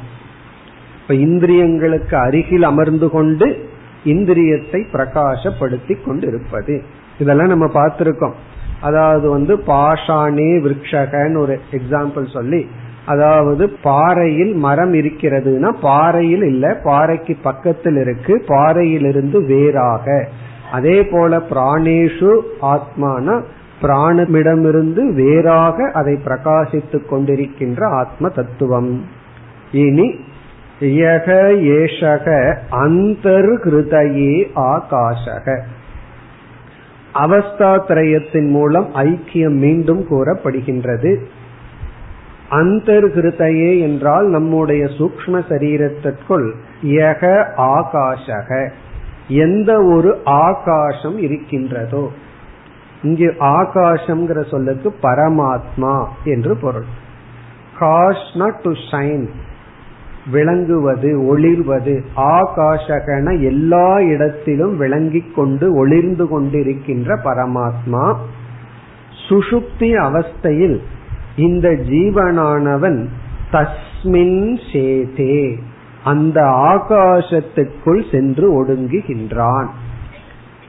இப்ப இந்திரியங்களுக்கு அருகில் அமர்ந்து கொண்டு இந்திரியத்தை பிரகாசப்படுத்தி கொண்டிருப்பது. இதெல்லாம் நம்ம பார்த்திருக்கோம். அதாவது வந்து பாஷானே விரக்ஷகன்னு ஒரு எக்ஸாம்பிள் சொல்லி அதாவது பாறையில் மரம் இருக்கிறதுனா பாறையில் இல்ல பாறைக்கு பக்கத்தில் இருக்கு பாறையிலிருந்து வேறாக. அதே போல பிராணேஷு ஆத்மான பிராணமிடமிருந்து வேறாக அதை பிரகாசித்துக் கொண்டிருக்கின்ற ஆத்ம தத்துவம். இனி யக ஏஷக அந்தர்கிருதையே ஆகாஷக. அவஸ்தாத்திரயத்தின் மூலம் ஐக்கியம் மீண்டும் கூறப்படுகின்றது. அந்தர்கிருதையே என்றால் நம்முடைய சூக்ம சரீரத்திற்குள் யக ஆகாஷக. எந்த ஒரு ஆகாசம் இருக்கின்றதோ. இங்கு ஆகாசம்ங்கிற சொல்லுக்கு பரமாத்மா என்று பொருள். காஷ்னா டு ஷைன் விளங்குவது ஒளிர்வது ஆகாஷகன எல்லா இடத்திலும் விளங்கிக் கொண்டு ஒளிர்ந்து கொண்டிருக்கின்ற பரமாத்மா. சுஷுப்தி அவஸ்தையில் இந்த ஜீவனானவன் தஸ்மின் சேதே அந்த ஆகாசத்துக்குள் சென்று ஒடுங்குகின்றான்.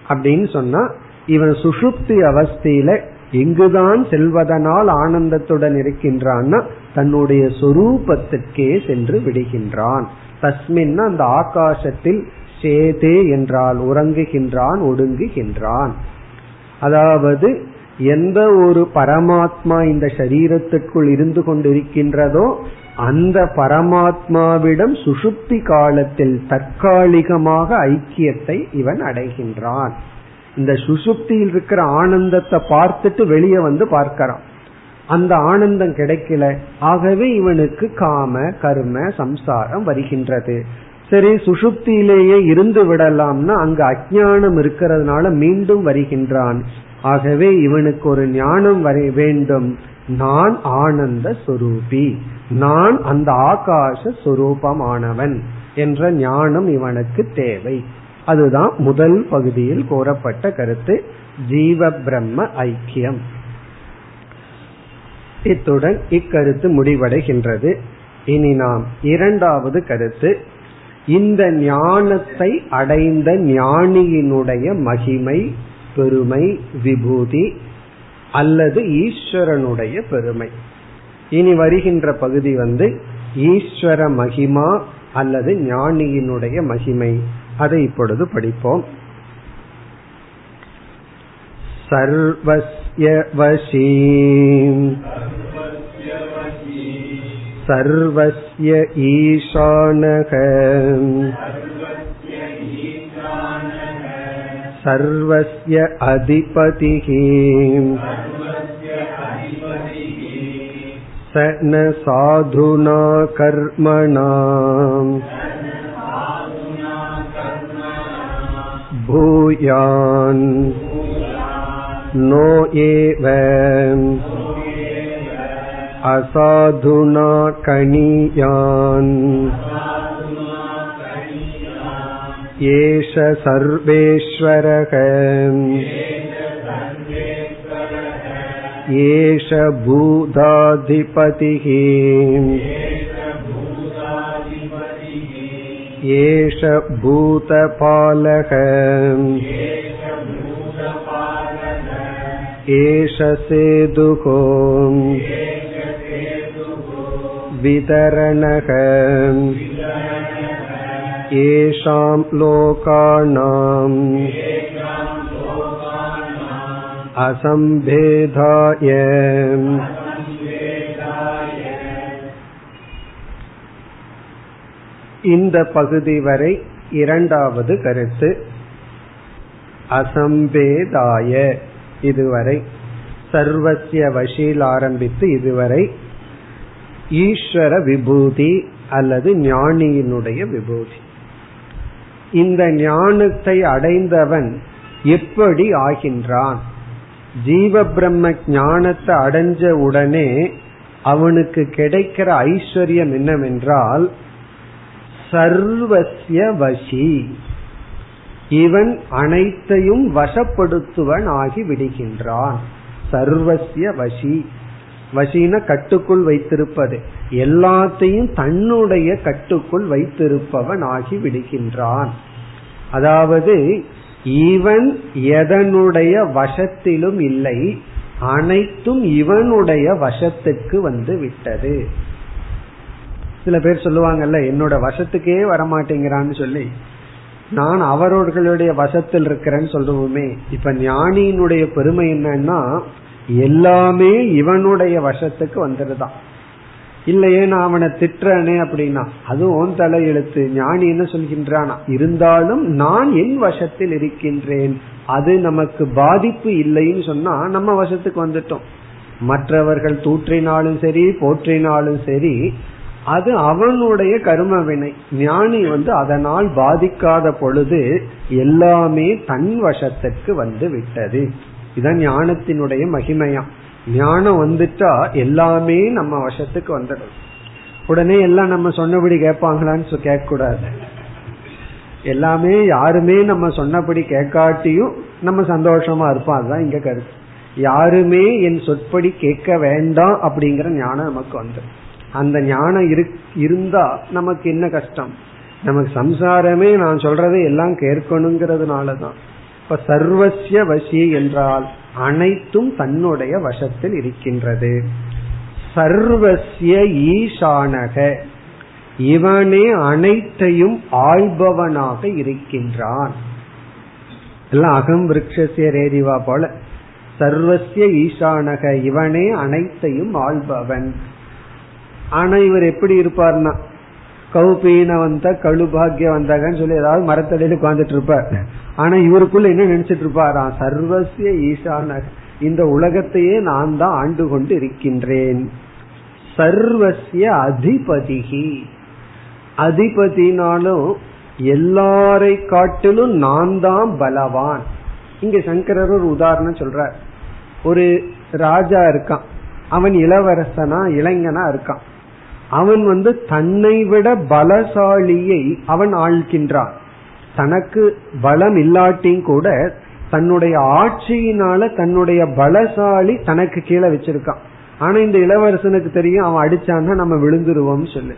அப்படின்னு சொன்னா இவன் சுஷுப்தி அவஸ்தையில எங்குதான் செல்வதனால் ஆனந்தத்துடன் இருக்கின்றான்னா தன்னுடைய சொரூபத்திற்கே சென்று விடுகின்றான். தஸ்மின் அந்த ஆகாசத்தில் சேதே என்றால் உறங்குகின்றான் ஒடுங்குகின்றான். அதாவது எந்த ஒரு பரமாத்மா இந்த சரீரத்திற்குள் இருந்து கொண்டிருக்கின்றதோ அந்த பரமாத்மாவிடம் சுஷுப்தி காலத்தில் தற்காலிகமாக ஐக்கியத்தை இவன் அடைகின்றான். இந்த சுசுப்தியில் இருக்கிற ஆனந்தத்தை பார்த்துட்டு வெளியே வந்து பார்க்கிறான். அந்த ஆனந்தம் கிடைக்கல. ஆகவே இவனுக்கு காம கர்ம சம்சாரம் வருகின்றது. சரி சுசுப்தியிலேயே இருந்து விடலாம்னா அங்க அஜானம் இருக்கிறதுனால மீண்டும் வருகின்றான். ஆகவே இவனுக்கு ஒரு ஞானம் வர வேண்டும். நான் ஆனந்த சுரூபி. நான் அந்த ஆகாச சுரூபமானவன் என்ற ஞானம் இவனுக்கு தேவை. அதுதான் முதல் பகுதியில் கூறப்பட்ட கருத்து ஜீவ பிரம்ம ஐக்கியம். இத்துடன் இக்கருத்து முடிவடைகின்றது. இனி நாம் இரண்டாவது கருத்து இந்த ஞானத்தை அடைந்த ஞானியினுடைய மகிமை பெருமை விபூதி அல்லது ஈஸ்வரனுடைய பெருமை. இனி வருகின்ற பகுதி வந்து ஈஸ்வர மகிமா அல்லது ஞானியினுடைய மகிமை. அதை இப்பொழுது படிப்போம் சர்வஸ்ய வசீ सर्वस्य ईशानः सर्वस्य अधिपतिः स न साधुना कर्मणा भूयान्। नो एव असाधुना कणीयान्। एष सर्वेश्वरः। एष भूताधिपतिः। एष भूतपालः एष सेतुः वितरणः येषां लोकानाम् असम्भेदाय இந்த பகுதி வரை இரண்டாவது கருத்து. அசம்பேதாய. இதுவரை சர்வசிய வஷீல் ஆரம்பித்து இதுவரை ஈஸ்வர விபூதி அல்லது ஞானியினுடைய விபூதி. இந்த ஞானத்தை அடைந்தவன் எப்படி ஆகின்றான்? ஜீவ பிரம்ம ஞானத்தை அடைஞ்ச உடனே அவனுக்கு கிடைக்கிற ஐஸ்வர்யம் என்னவென்றால் சர்வசிய வசி. இவன் அனைத்தையும் வசப்படுத்துவன் ஆகி விடுகின்றான். சர்வசிய வசி. வசின கட்டுக்குள் வைத்திருப்பது. எல்லாத்தையும் தன்னுடைய கட்டுக்குள் வைத்திருப்பவன் ஆகி விடுகின்றான். அதாவது இவன் எதனுடைய வசத்திலும் இல்லை அனைத்தும் இவனுடைய வசத்துக்கு வந்து விட்டது. சில பேர் சொல்லுவாங்கல்ல என்னோட வசத்துக்கே வரமாட்டேங்கிறான்னு சொல்லி நான் அவர்களுடைய வசத்தில் இருக்கிறேன்னு சொல்லுவோமே இப்ப ஞானியினுடைய பெருமை என்னன்னா எல்லாமே இவனுடைய வசத்துக்கு வந்துடுதான். இல்லையே நான் அவனை திட்டுறனே அப்படின்னா அதுவும் தலை எழுத்து ஞானி என்ன சொல்கின்றானா இருந்தாலும் நான் என் வசத்தில் இருக்கின்றேன் அது நமக்கு பாதிப்பு இல்லைன்னு சொன்னா நம்ம வசத்துக்கு வந்துட்டோம். மற்றவர்கள் தூற்றினாலும் சரி போற்றினாலும் சரி அது அவனுடைய கரும வினை ஞானி வந்து அதனால் பாதிக்காத பொழுது எல்லாமே தன் வசத்திற்கு வந்து விட்டது. இதுதான் ஞானத்தினுடைய மகிமையா. ஞானம் வந்துட்டா எல்லாமே நம்ம வசத்துக்கு வந்துடும். உடனே எல்லாம் நம்ம சொன்னபடி கேட்பாங்களான்னு கேட்க கூடாது எல்லாமே யாருமே நம்ம சொன்னபடி கேட்காட்டியும் நம்ம சந்தோஷமா இருப்போம். அதுதான் இங்க கருத்து. யாருமே என் சொற்படி கேட்க வேண்டாம் அப்படிங்கிற ஞானம் நமக்கு வந்துடும். அந்த ஞானம் இருந்தா நமக்கு என்ன கஷ்டம்? நமக்கு சம்சாரமே நான் சொல்றதை எல்லாம் கேட்கணுங்கிறதுனாலதான். இப்ப சர்வசிய வசி என்றால் அனைத்தும் தன்னுடைய வசத்தில் இருக்கின்றது. சர்வசிய ஈசானக இவனே அனைத்தையும் ஆள்பவனாக இருக்கின்றான். எல்லாம் அகம் விரக்ஷசிய ரேதிவா போல. சர்வசிய ஈசானக இவனே அனைத்தையும் ஆள்பவன். ஆனா இவர் எப்படி இருப்பார்னா கௌபீன வந்த கழுபாகிய வந்தாங்கன்னு சொல்லி ஏதாவது மரத்தடியில உட்கார்ந்துட்டு இருப்பார் ஆனா இவருக்குள்ள என்ன நினைச்சிட்டு இருப்பாரா சர்வசிய ஈசான இந்த உலகத்தையே நான் தான் ஆண்டு கொண்டு இருக்கின்றேன். சர்வசிய அதிபதிகி. அதிபதினாலும் எல்லாரை காட்டிலும் நான் தான் பலவான். இங்க சங்கரர் ஒரு உதாரணம் சொல்றார். ஒரு ராஜா இருக்கான். அவன் இளவரசனா இளைஞனா இருக்கான். அவன் வந்து தன்னை விட பலசாலியை அவன் ஆழ்கின்றான் தனக்கு பலம் இல்லாட்டியும் கூட தன்னுடைய ஆட்சியினால தன்னுடைய பலசாலி தனக்கு கீழே வச்சிருக்கான். ஆனா இந்த இளவரசனுக்கு தெரியும் அவன் அடிச்சான்னா நம்ம விழுந்துருவோம் சொல்லு.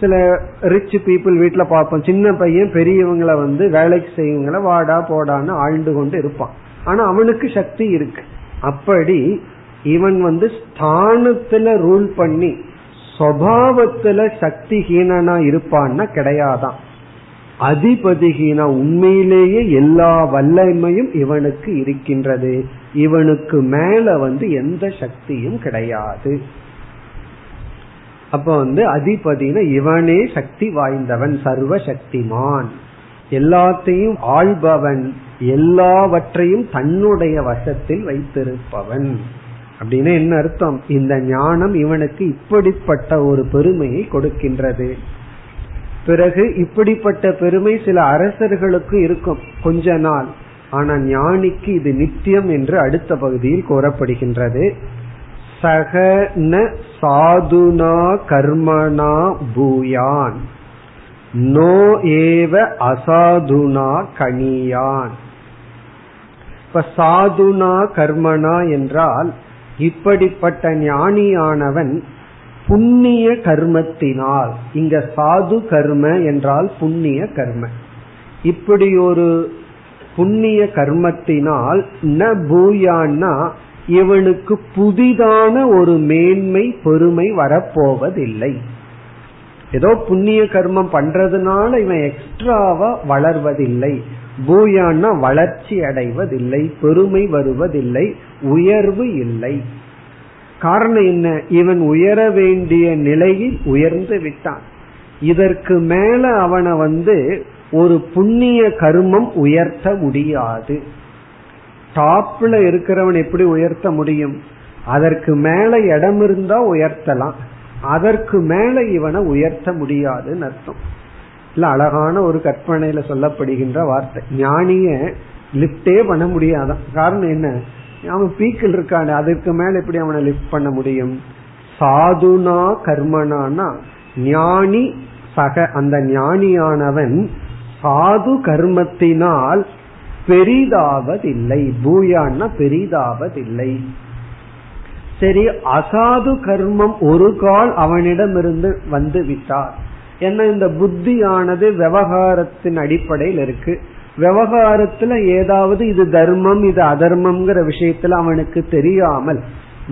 சில ரிச் பீப்புள் வீட்டுல பார்ப்போம். சின்ன பையன் பெரியவங்களை வந்து வேலைக்கு செய்வங்களை வாடா போடான்னு ஆழ்ந்து கொண்டு இருப்பான். ஆனா அவனுக்கு சக்தி இருக்கு. அப்படி இவன் வந்து ஸ்தானத்துல ரூல் பண்ணி சுவாவத்துல சக்திஹீனனா இருப்பான்னா கிடையாதான். அதிபதிகீனா உண்மையிலேயே எல்லா வல்லமையும் இவனுக்கு இருக்கின்றது. இவனுக்கு மேல வந்து எந்த சக்தியும் கிடையாது. அப்ப வந்து அதிபதினா இவனே சக்தி வாய்ந்தவன் சர்வ சக்திமான் எல்லாத்தையும் ஆள்பவன் எல்லாவற்றையும் தன்னுடைய வசத்தில் வைத்திருப்பவன். அப்படின்னு என்ன அர்த்தம்? இந்த ஞானம் இவனுக்கு இப்படிப்பட்ட ஒரு பெருமையை கொடுக்கின்றது. பிறகு இப்படிப்பட்ட பெருமை சில அரசர்களுக்கு இருக்கும் கொஞ்ச நாள். ஆனா ஞானிக்கு இது நித்தியம் என்று அடுத்த பகுதியில் கூறப்படுகின்றது. சகன சாதுனா கர்மனா பூயான். நோ ஏவ அசாதுனா கணியான். இப்ப சாதுனா கர்மனா என்றால் இப்படிப்பட்ட ஞானியானவன் புண்ணிய கர்மத்தினால் இங்க சாது கர்ம என்றால் புண்ணிய கர்ம. இப்படி ஒரு புண்ணிய கர்மத்தினால் ந பூயான்னா இவனுக்கு புதிதான ஒரு மேன்மை பெருமை வரப்போவதில்லை. ஏதோ புண்ணிய கர்மம் பண்றதுனால இவன் எக்ஸ்ட்ராவா வளர்வதில்லை. பூயான்னா வளர்ச்சி அடைவதில்லை பெருமை வருவதில்லை. உயர்வு இல்லை. காரணம் என்ன? இவன் உயர வேண்டிய நிலையில் உயர்ந்து விட்டான். இதற்கு மேல அவனை வந்து ஒரு புண்ணிய கர்மம் உயர்த்த முடியாது. டாப்ல இருக்கிறவன் எப்படி உயர்த்த முடியும்? அதற்கு மேல இடம் இருந்தா உயர்த்தலாம். அதற்கு மேல இவனை உயர்த்த முடியாதுன்னு அர்த்தம். இல்ல அழகான ஒரு கற்பனையில சொல்லப்படுகின்ற வார்த்தை. ஞானிய லிப்டே பண்ண முடியாதான். காரணம் என்ன? அவன் பீக்கில் இருக்கானே அதுக்கு மேல எப்படி அவனை லிஃப்ட் பண்ண முடியும்? சாதுனா கர்மனானா? ஞானி சக அந்த ஞானியானவன் சாது கர்மத்தினால் பெரிதாவதில்லை. பூயான்னா பெரிதாவதில்லை. சரி அசாது கர்மம் ஒரு கால் அவனிடமிருந்து வந்து விட்டார். என்ன இந்த புத்தியானது விவகாரத்தின் அடிப்படையில் இருக்கு. விவகாரத்துல ஏதாவது இது தர்மம் இது அதர்மம்ங்கிற விஷயத்துல அவனுக்கு தெரியாமல்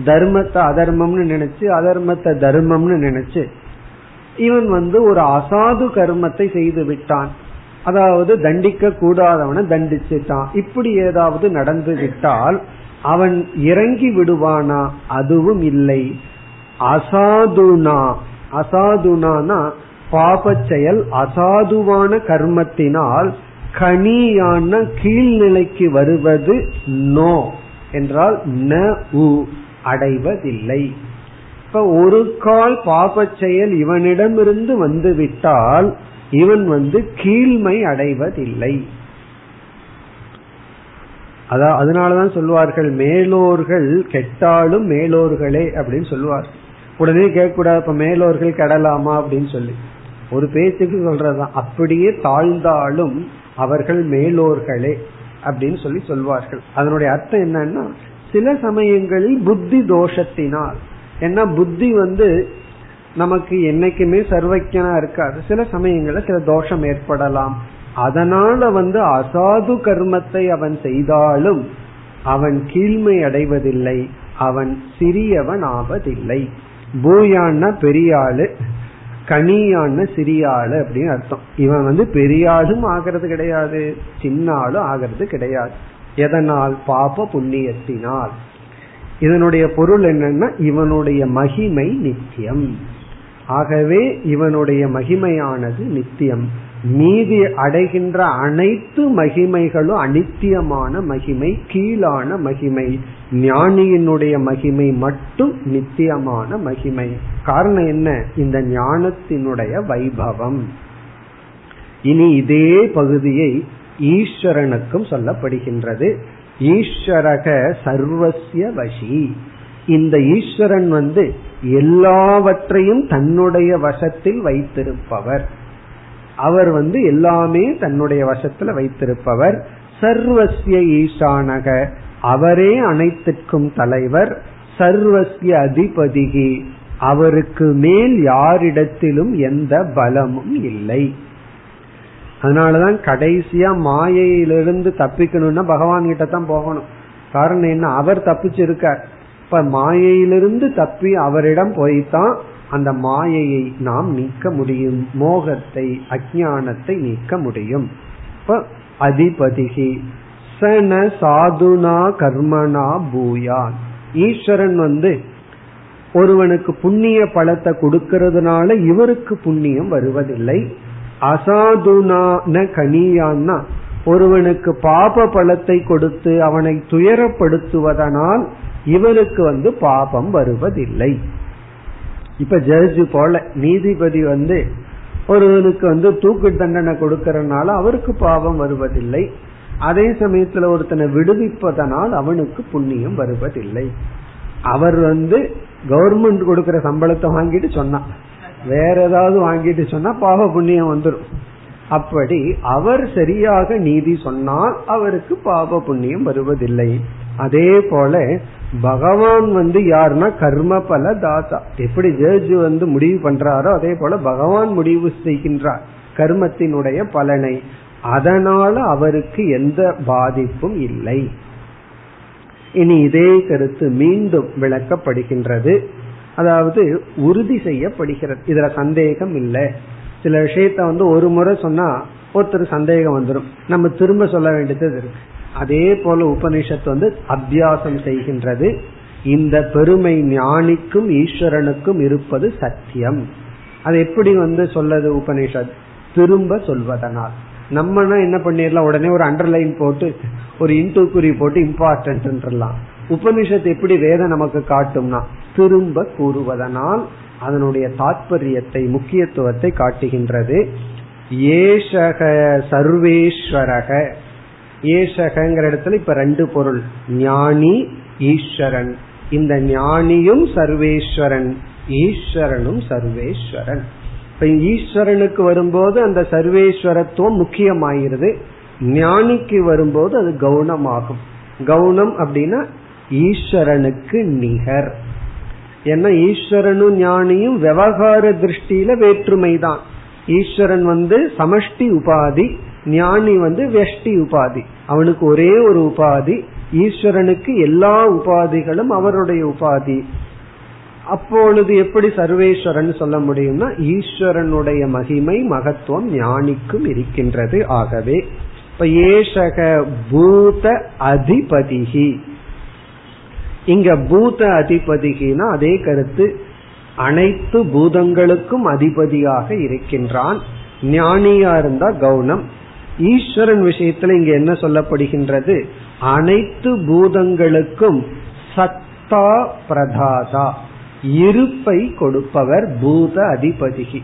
தர்மத்தை அதர்மம்னு நினைச்சு அதர்மத்தை தர்மம்னு நினைச்சு இவன் வந்து ஒரு அசாது கர்மத்தை செய்து விட்டான். அதாவது தண்டிக்க கூடாதவனை தண்டிச்சுட்டான். இப்படி ஏதாவது நடந்து விட்டால் அவன் இறங்கி விடுவானா? அதுவும் இல்லை. அசாதுனா அசாதுனானா பாப செயல் அசாதுவான கர்மத்தினால் கனியான கீழ்நிலைக்கு வருவது நோ என்றால் ந உ அடைவதில்லை. இப்ப ஒரு கால் பாப செயல் இவனிடமிருந்து வந்து விட்டால் இவன் வந்து கீழ்மை அடைவதில்லை. அதான் அதனாலதான் சொல்லுவார்கள் மேலோர்கள் கெட்டாலும் மேலோர்களே அப்படின்னு சொல்லுவார் உடனே கேட்கக்கூடாது இப்ப மேலோர்கள் கெடலாமா அப்படின்னு சொல்லி. ஒரு பேச்சுக்கு சொல்றதுதான். அப்படியே தாழ்ந்தாலும் அவர்கள் மேலோர்களே அப்படின்னு சொல்லி சொல்வார்கள். அதனுடைய அர்த்தம் என்னன்னா சில சமயங்களில் புத்தி தோஷத்தினால் ஏன்னா புத்தி வந்து நமக்கு என்னைக்குமே சர்வக்கியனா இருக்காது. சில சமயங்கள்ல சில தோஷம் ஏற்படலாம். அதனால வந்து அசாது கர்மத்தை அவன் செய்தாலும் அவன் கீழ்மை அடைவதில்லை. அவன் சிறியவன் ஆவதில்லை. பூயான்னா பெரிய ஆளு கனியான்னு சிறிய ஆளு அப்படின்னு அர்த்தம். இவன் வந்து பெரிய ஆளும் ஆகிறது கிடையாது சின்ன ஆளும் ஆகிறது கிடையாது. எதனால்? பாப புண்ணியத்தினால். இதனுடைய பொருள் என்னன்னா இவனுடைய மகிமை நித்தியம். ஆகவே இவனுடைய மகிமையானது நித்தியம். மீதி அடைகின்ற அனைத்து மகிமைகளும் அனித்தியமான மகிமை கீழான மகிமை ஞானியினுடைய மகிமை மட்டும் நித்தியமான மகிமை. காரணம் என்ன? இந்த ஞானத்தினுடைய வைபவம். இனி இதே பகுதியை ஈஸ்வரனுக்கும் சொல்லப்படுகின்றது. ஈஸ்வரக சர்வசிய வசி. இந்த ஈஸ்வரன் வந்து எல்லாவற்றையும் தன்னுடைய வசத்தில் வைத்திருப்பவர். அவர் வந்து எல்லாமே தன்னுடைய வசத்துல வைத்திருப்பவர். சர்வசிய ஈசானக. அவரே அனைத்திற்கும் தலைவர். சர்வசிய அதிபதிகி. அவருக்கு மேல் யாரிடத்திலும் எந்த பலமும் இல்லை. அதனாலதான் கடைசியா மாயையிலிருந்து தப்பிக்கணும்னா பகவான் கிட்ட தான் போகணும். காரணம் என்ன? அவர் தப்பிச்சிருக்கார். இப்ப மாயையிலிருந்து தப்பி அவரிடம் போய்தான் அந்த மாயையை நாம் நீக்க முடியும். மோகத்தை அஜானத்தை நீக்க முடியும். இப்ப அதிபதிகி சன சாதுனா கர்மனா பூயான் ஈஸ்வரன் வந்து ஒருவனுக்கு புண்ணிய பலத்தை கொடுக்கறதுனால இவருக்கு புண்ணியம் வருவதில்லை. அசாதுனான கனியான்னா ஒருவனுக்கு பாப பலத்தை கொடுத்து அவனை துயரப்படுத்துவதனால் இவருக்கு வந்து பாபம் வருவதில்லை. இப்ப ஜட்ஜ் போல நீதிபதி வந்து ஒருவனுக்கு வந்து தூக்கு தண்டனை கொடுக்கறதுனால அவருக்கு பாவம் வருவதில்லை. அதே சமயத்துல ஒருத்தனை விடுவிப்பதனால் அவனுக்கு புண்ணியம் வருவதில்லை. அவர் வந்து கவர்மெண்ட் கொடுக்கற சம்பளத்தை வாங்கிட்டு சொன்னான் வேற ஏதாவது வாங்கிட்டு சொன்னா பாவ புண்ணியம் வந்துடும் அப்படி அவர் சரியாக நீதி சொன்னால் அவருக்கு பாவ புண்ணியம் வருவதில்லை. அதே போல பகவான் வந்து யாருன்னா கர்ம பல தாத்தா. எப்படி ஜட்ஜ் வந்து முடிவு பண்றாரோ அதே போல பகவான் முடிவு செய்கின்றார் கர்மத்தினுடைய பலனை. அதனால அவருக்கு எந்த பாதிப்பும் இல்லை. இனி இதே கருத்து மீண்டும் விளக்கப்படுகின்றது. அதாவது உறுதி செய்யப்படுகிறது. இதுல சந்தேகம் இல்லை. சில விஷயத்த வந்து ஒரு முறை சொன்னா ஒருத்தர் சந்தேகம் வந்துடும் நம்ம திரும்ப சொல்ல வேண்டியது இருக்கு. அதே போல உபனிஷத்து வந்து அத்தியாசம் செய்கின்றது. இந்த பெருமை ஞானிக்கும் ஈஸ்வரனுக்கும் இருப்பது சத்தியம். அது எப்படி வந்து சொல்லது உபனிஷத்? திரும்ப சொல்வதனால். நம்மனா என்ன பண்ணிடலாம்? உடனே ஒரு அண்டர்லைன் போட்டு ஒரு இன்டூ குறி போட்டு இம்பார்ட்டன்ட்லாம் உபனிஷத் எப்படி வேதம் நமக்கு காட்டும்னா திரும்ப கூறுவதனால் அதனுடைய தாற்பயத்தை முக்கியத்துவத்தை காட்டுகின்றது. ஏஷக சர்வேஸ்வரக. ஏஷகங்கிற இடத்துல இப்ப ரெண்டு பொருள். ஞானி ஈஸ்வரன். இந்த ஞானியும் சர்வேஸ்வரன். ஈஸ்வரனும் சர்வேஸ்வரன். இப்ப ஈஸ்வரனுக்கு வரும்போது அந்த சர்வேஸ்வரத்துவம் முக்கியமாயிருது ஞானிக்கு வரும்போது அது கௌனமாகும் கவுனம் அப்படின்னா ஈஸ்வரனுக்கு நிகர். ஏன்னா ஈஸ்வரனும் ஞானியும் விவகார திருஷ்டியில வேற்றுமை தான் ஈஸ்வரன் வந்து சமஷ்டி உபாதி ஞானி வந்து வெஷ்டி உபாதி. அவனுக்கு ஒரே ஒரு உபாதி. ஈஸ்வரனுக்கு எல்லா உபாதிகளும் அவருடைய உபாதி. அப்பொழுது எப்படி சர்வேஸ்வரன் சொல்ல முடியும்னா ஈஸ்வரனுடைய மகிமை மகத்துவம் ஞானிக்கும் இருக்கின்றது ஆகவே. இப்ப ஏஷக பூத அதிபதிகி. இங்க பூத அதிபதிகினா அதே கருத்து. அனைத்து பூதங்களுக்கும் அதிபதியாக இருக்கின்றான். ஞானியா இருந்தா கவுனம் ஈஸ்வரன் விஷயத்துல இங்க என்ன சொல்லப்படுகின்றது? அனைத்து பூதங்களுக்கும் சத்தா பிரதாதா. இருப்பை கொடுப்பவர் பூத அதிபதிகி.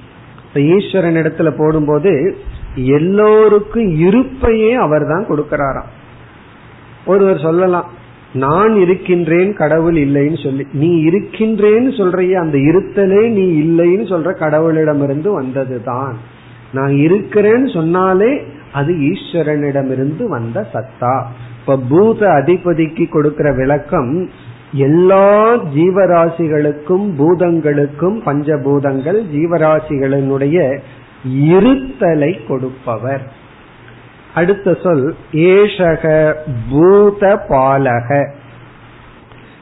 இப்ப ஈஸ்வரன் இடத்துல போடும்போது எல்லோருக்கும் இருப்பையே அவர் தான் கொடுக்கிறாராம். ஒருவர் சொல்லலாம் நான் இருக்கின்றேன் கடவுள் இல்லைன்னு சொல்லி. நீ இருக்கின்றேன்னு சொல்றிய அந்த இருத்தலே நீ இல்லைன்னு சொல்ற கடவுளிடமிருந்து வந்ததுதான். நான் இருக்கிறேன்னு சொன்னாலே அது ஈஸ்வரனிடமிருந்து வந்த சத்தா. இப்ப பூத அதிபதிக்கு கொடுக்கிற விளக்கம் எல்லா ஜீவராசிகளுக்கும் பூதங்களுக்கும் பஞ்சபூதங்கள் ஜீவராசிகளினுடைய இருத்தலை கொடுப்பவர். அடுத்த சொல் ஏஷக பூத பாலக.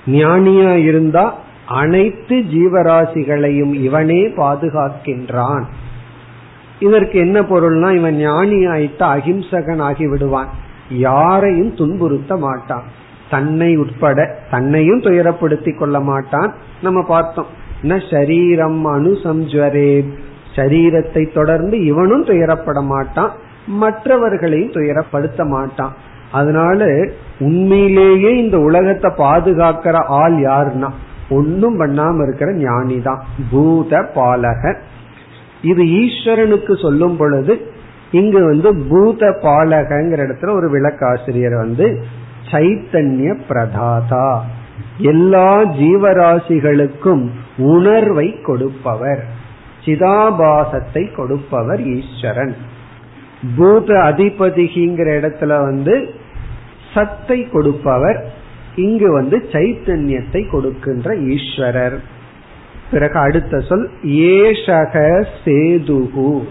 ஞானியா இருந்தா அனைத்து ஜீவராசிகளையும் இவனே பாதுகாக்கின்றான். இதற்கு என்ன பொருள்னா இவன் ஞானி ஆயிட்டா அகிம்சகன் ஆகி விடுவான். யாரையும் துன்புறுத்த மாட்டான். தன்னை உட்பட தன்னையும் துயரப்படுத்தி கொள்ள மாட்டான். நம்ம பார்த்தோம். ந சரீரம் அனுசம்ஜரே சரீரத்தை தொடர்ந்து இவனும் துயரப்பட மாட்டான். மற்றவர்களையும் துயரப்படுத்த மாட்டான். அதனால உண்மையிலேயே இந்த உலகத்தை பாதுகாக்கிற ஆள் யாருன்னா ஒன்னும் பண்ணாம இருக்கிற ஞானி தான் பூத பாலக. இது ஈஸ்வரனுக்கு சொல்லும் பொழுது இங்கு வந்து பூத பாலகங்கிற இடத்துல ஒரு விளக்காசிரியர் வந்து சைத்தன்ய பிரதாதா எல்லா ஜீவராசிகளுக்கும் உணர்வை கொடுப்பவர் சிதாபாசத்தை கொடுப்பவர் ஈஸ்வரன். பூத அதிபதிகிங்கிற இடத்துல வந்து சத்தை கொடுப்பவர் இங்கு வந்து சைத்தன்யத்தை கொடுக்கின்ற ஈஸ்வரர். பிறகு அடுத்த சொல் ஏஷக சேதுகு.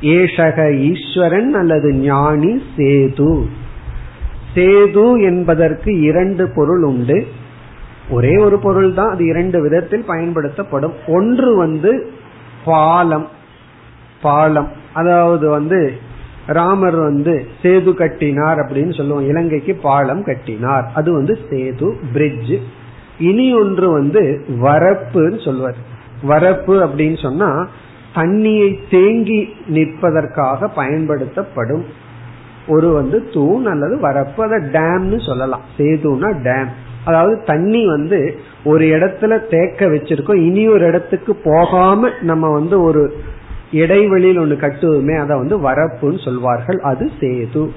ஏஷக ஈஸ்வரன் அல்லது ஞானி சேது. சேது என்பதற்கு இரண்டு பொருள் உண்டு. ஒரே ஒரு பொருள் தான் அது இரண்டு விதத்தில் பயன்படுத்தப்படும். ஒன்று வந்து பாலம் பாலம். அதாவது வந்து ராமர் வந்து சேது கட்டினார் அப்படின்னு சொல்லுவோம். இலங்கைக்கு பாலம் கட்டினார். அது வந்து சேது பிரிட்ஜ் இனி ஒன்று வந்து வரப்புன்னு சொல்வார். வரப்பு அப்படின்னு சொன்னா தண்ணியை தேங்கி நிற்பதற்காக பயன்படுத்தப்படும். ஒரு வந்து தூண் அல்லது வரப்பு அதை டேம்னு சொல்லலாம். சேதுனா டேம். அதாவது தண்ணி வந்து ஒரு இடத்துல தேக்க வச்சிருக்கோம். இனி ஒரு இடத்துக்கு போகாம நம்ம வந்து ஒரு இடைவெளியில் ஒன்று கட்டுவோமே அதை வந்து வரப்புன்னு சொல்வார்கள். அது சேது.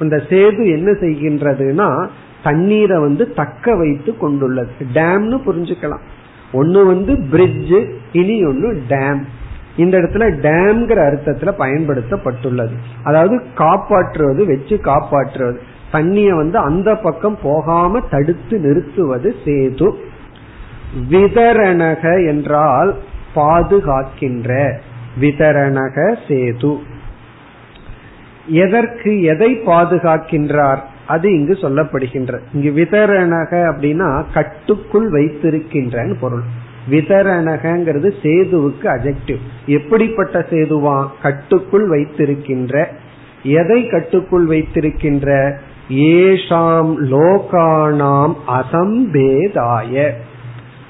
இந்த சேது என்ன செய்கின்றதுன்னா தண்ணீரை வந்து தக்க வைத்து கொண்டுள்ளது. டேம்னு புரிஞ்சுக்கலாம். ஒன்னு வந்து பிரிட்ஜ் இனி ஒன்னு டேம் இந்த இடத்துல டேம்ங்கிற அர்த்தத்துல பயன்படுத்தப்பட்டுள்ளது. அதாவது காப்பாற்றுவது வச்சு காப்பாற்றுவது. தண்ணிய வந்து அந்த பக்கம் போகாம தடுத்து நிறுத்துவது சேது. விதரணக என்றால் பாதுகாக்கின்ற விதரணக சேது. எதற்கு எதை பாதுகாக்கின்றார்? அது இங்கு சொல்லப்படுகின்ற இங்கு விதரணக அப்படின்னா கட்டுக்குள் வைத்திருக்கின்றன்னு பொருள். விதரணகங்கிறது சேதுவுக்கு அஜெக்டிவ் எப்படிப்பட்ட சேதுவா? கட்டுக்குள் வைத்திருக்கின்ற. எதை கட்டுக்குள் வைத்திருக்கின்ற? ஏஷாம் லோகானாம் அசம்பேதாய.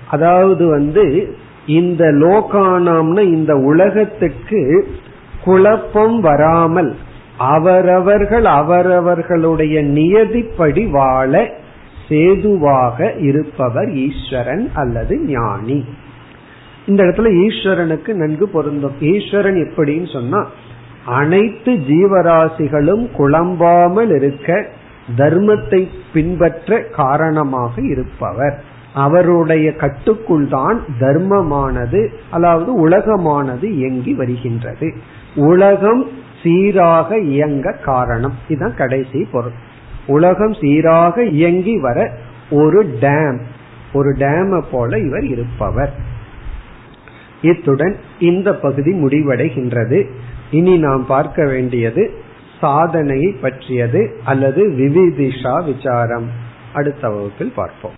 அதாவது வந்து இந்த லோகானாம்னு இந்த உலகத்துக்கு குழப்பம் வராமல் அவரவர்கள் அவரவர்களுடைய நியதிப்படி வாழ சேதுவாக இருப்பவர் ஈஸ்வரன் அல்லது ஞானி. இந்த இடத்துல ஈஸ்வரனுக்கு நன்கு பொருந்தும். ஈஸ்வரன் எப்படின்னு சொன்னா அனைத்து ஜீவராசிகளும் குழம்பாமல் இருக்க தர்மத்தை பின்பற்ற காரணமாக இருப்பவர். அவருடைய கட்டுக்குள் தான் தர்மமானது அதாவது உலகமானது இயங்கி வருகின்றது. உலகம் சீராக இயங்க காரணம். இதுதான் கடைசி பொருள். உலகம் சீராக இயங்கி வர ஒரு டேம் ஒரு டேம போல இவர் இருப்பவர். இத்துடன் இந்த பகுதி முடிவடைகின்றது. இனி நாம் பார்க்க வேண்டியது சாதனையை பற்றியது அல்லது விவிதிஷா விசாரம். அடுத்த வகுப்பில் பார்ப்போம்.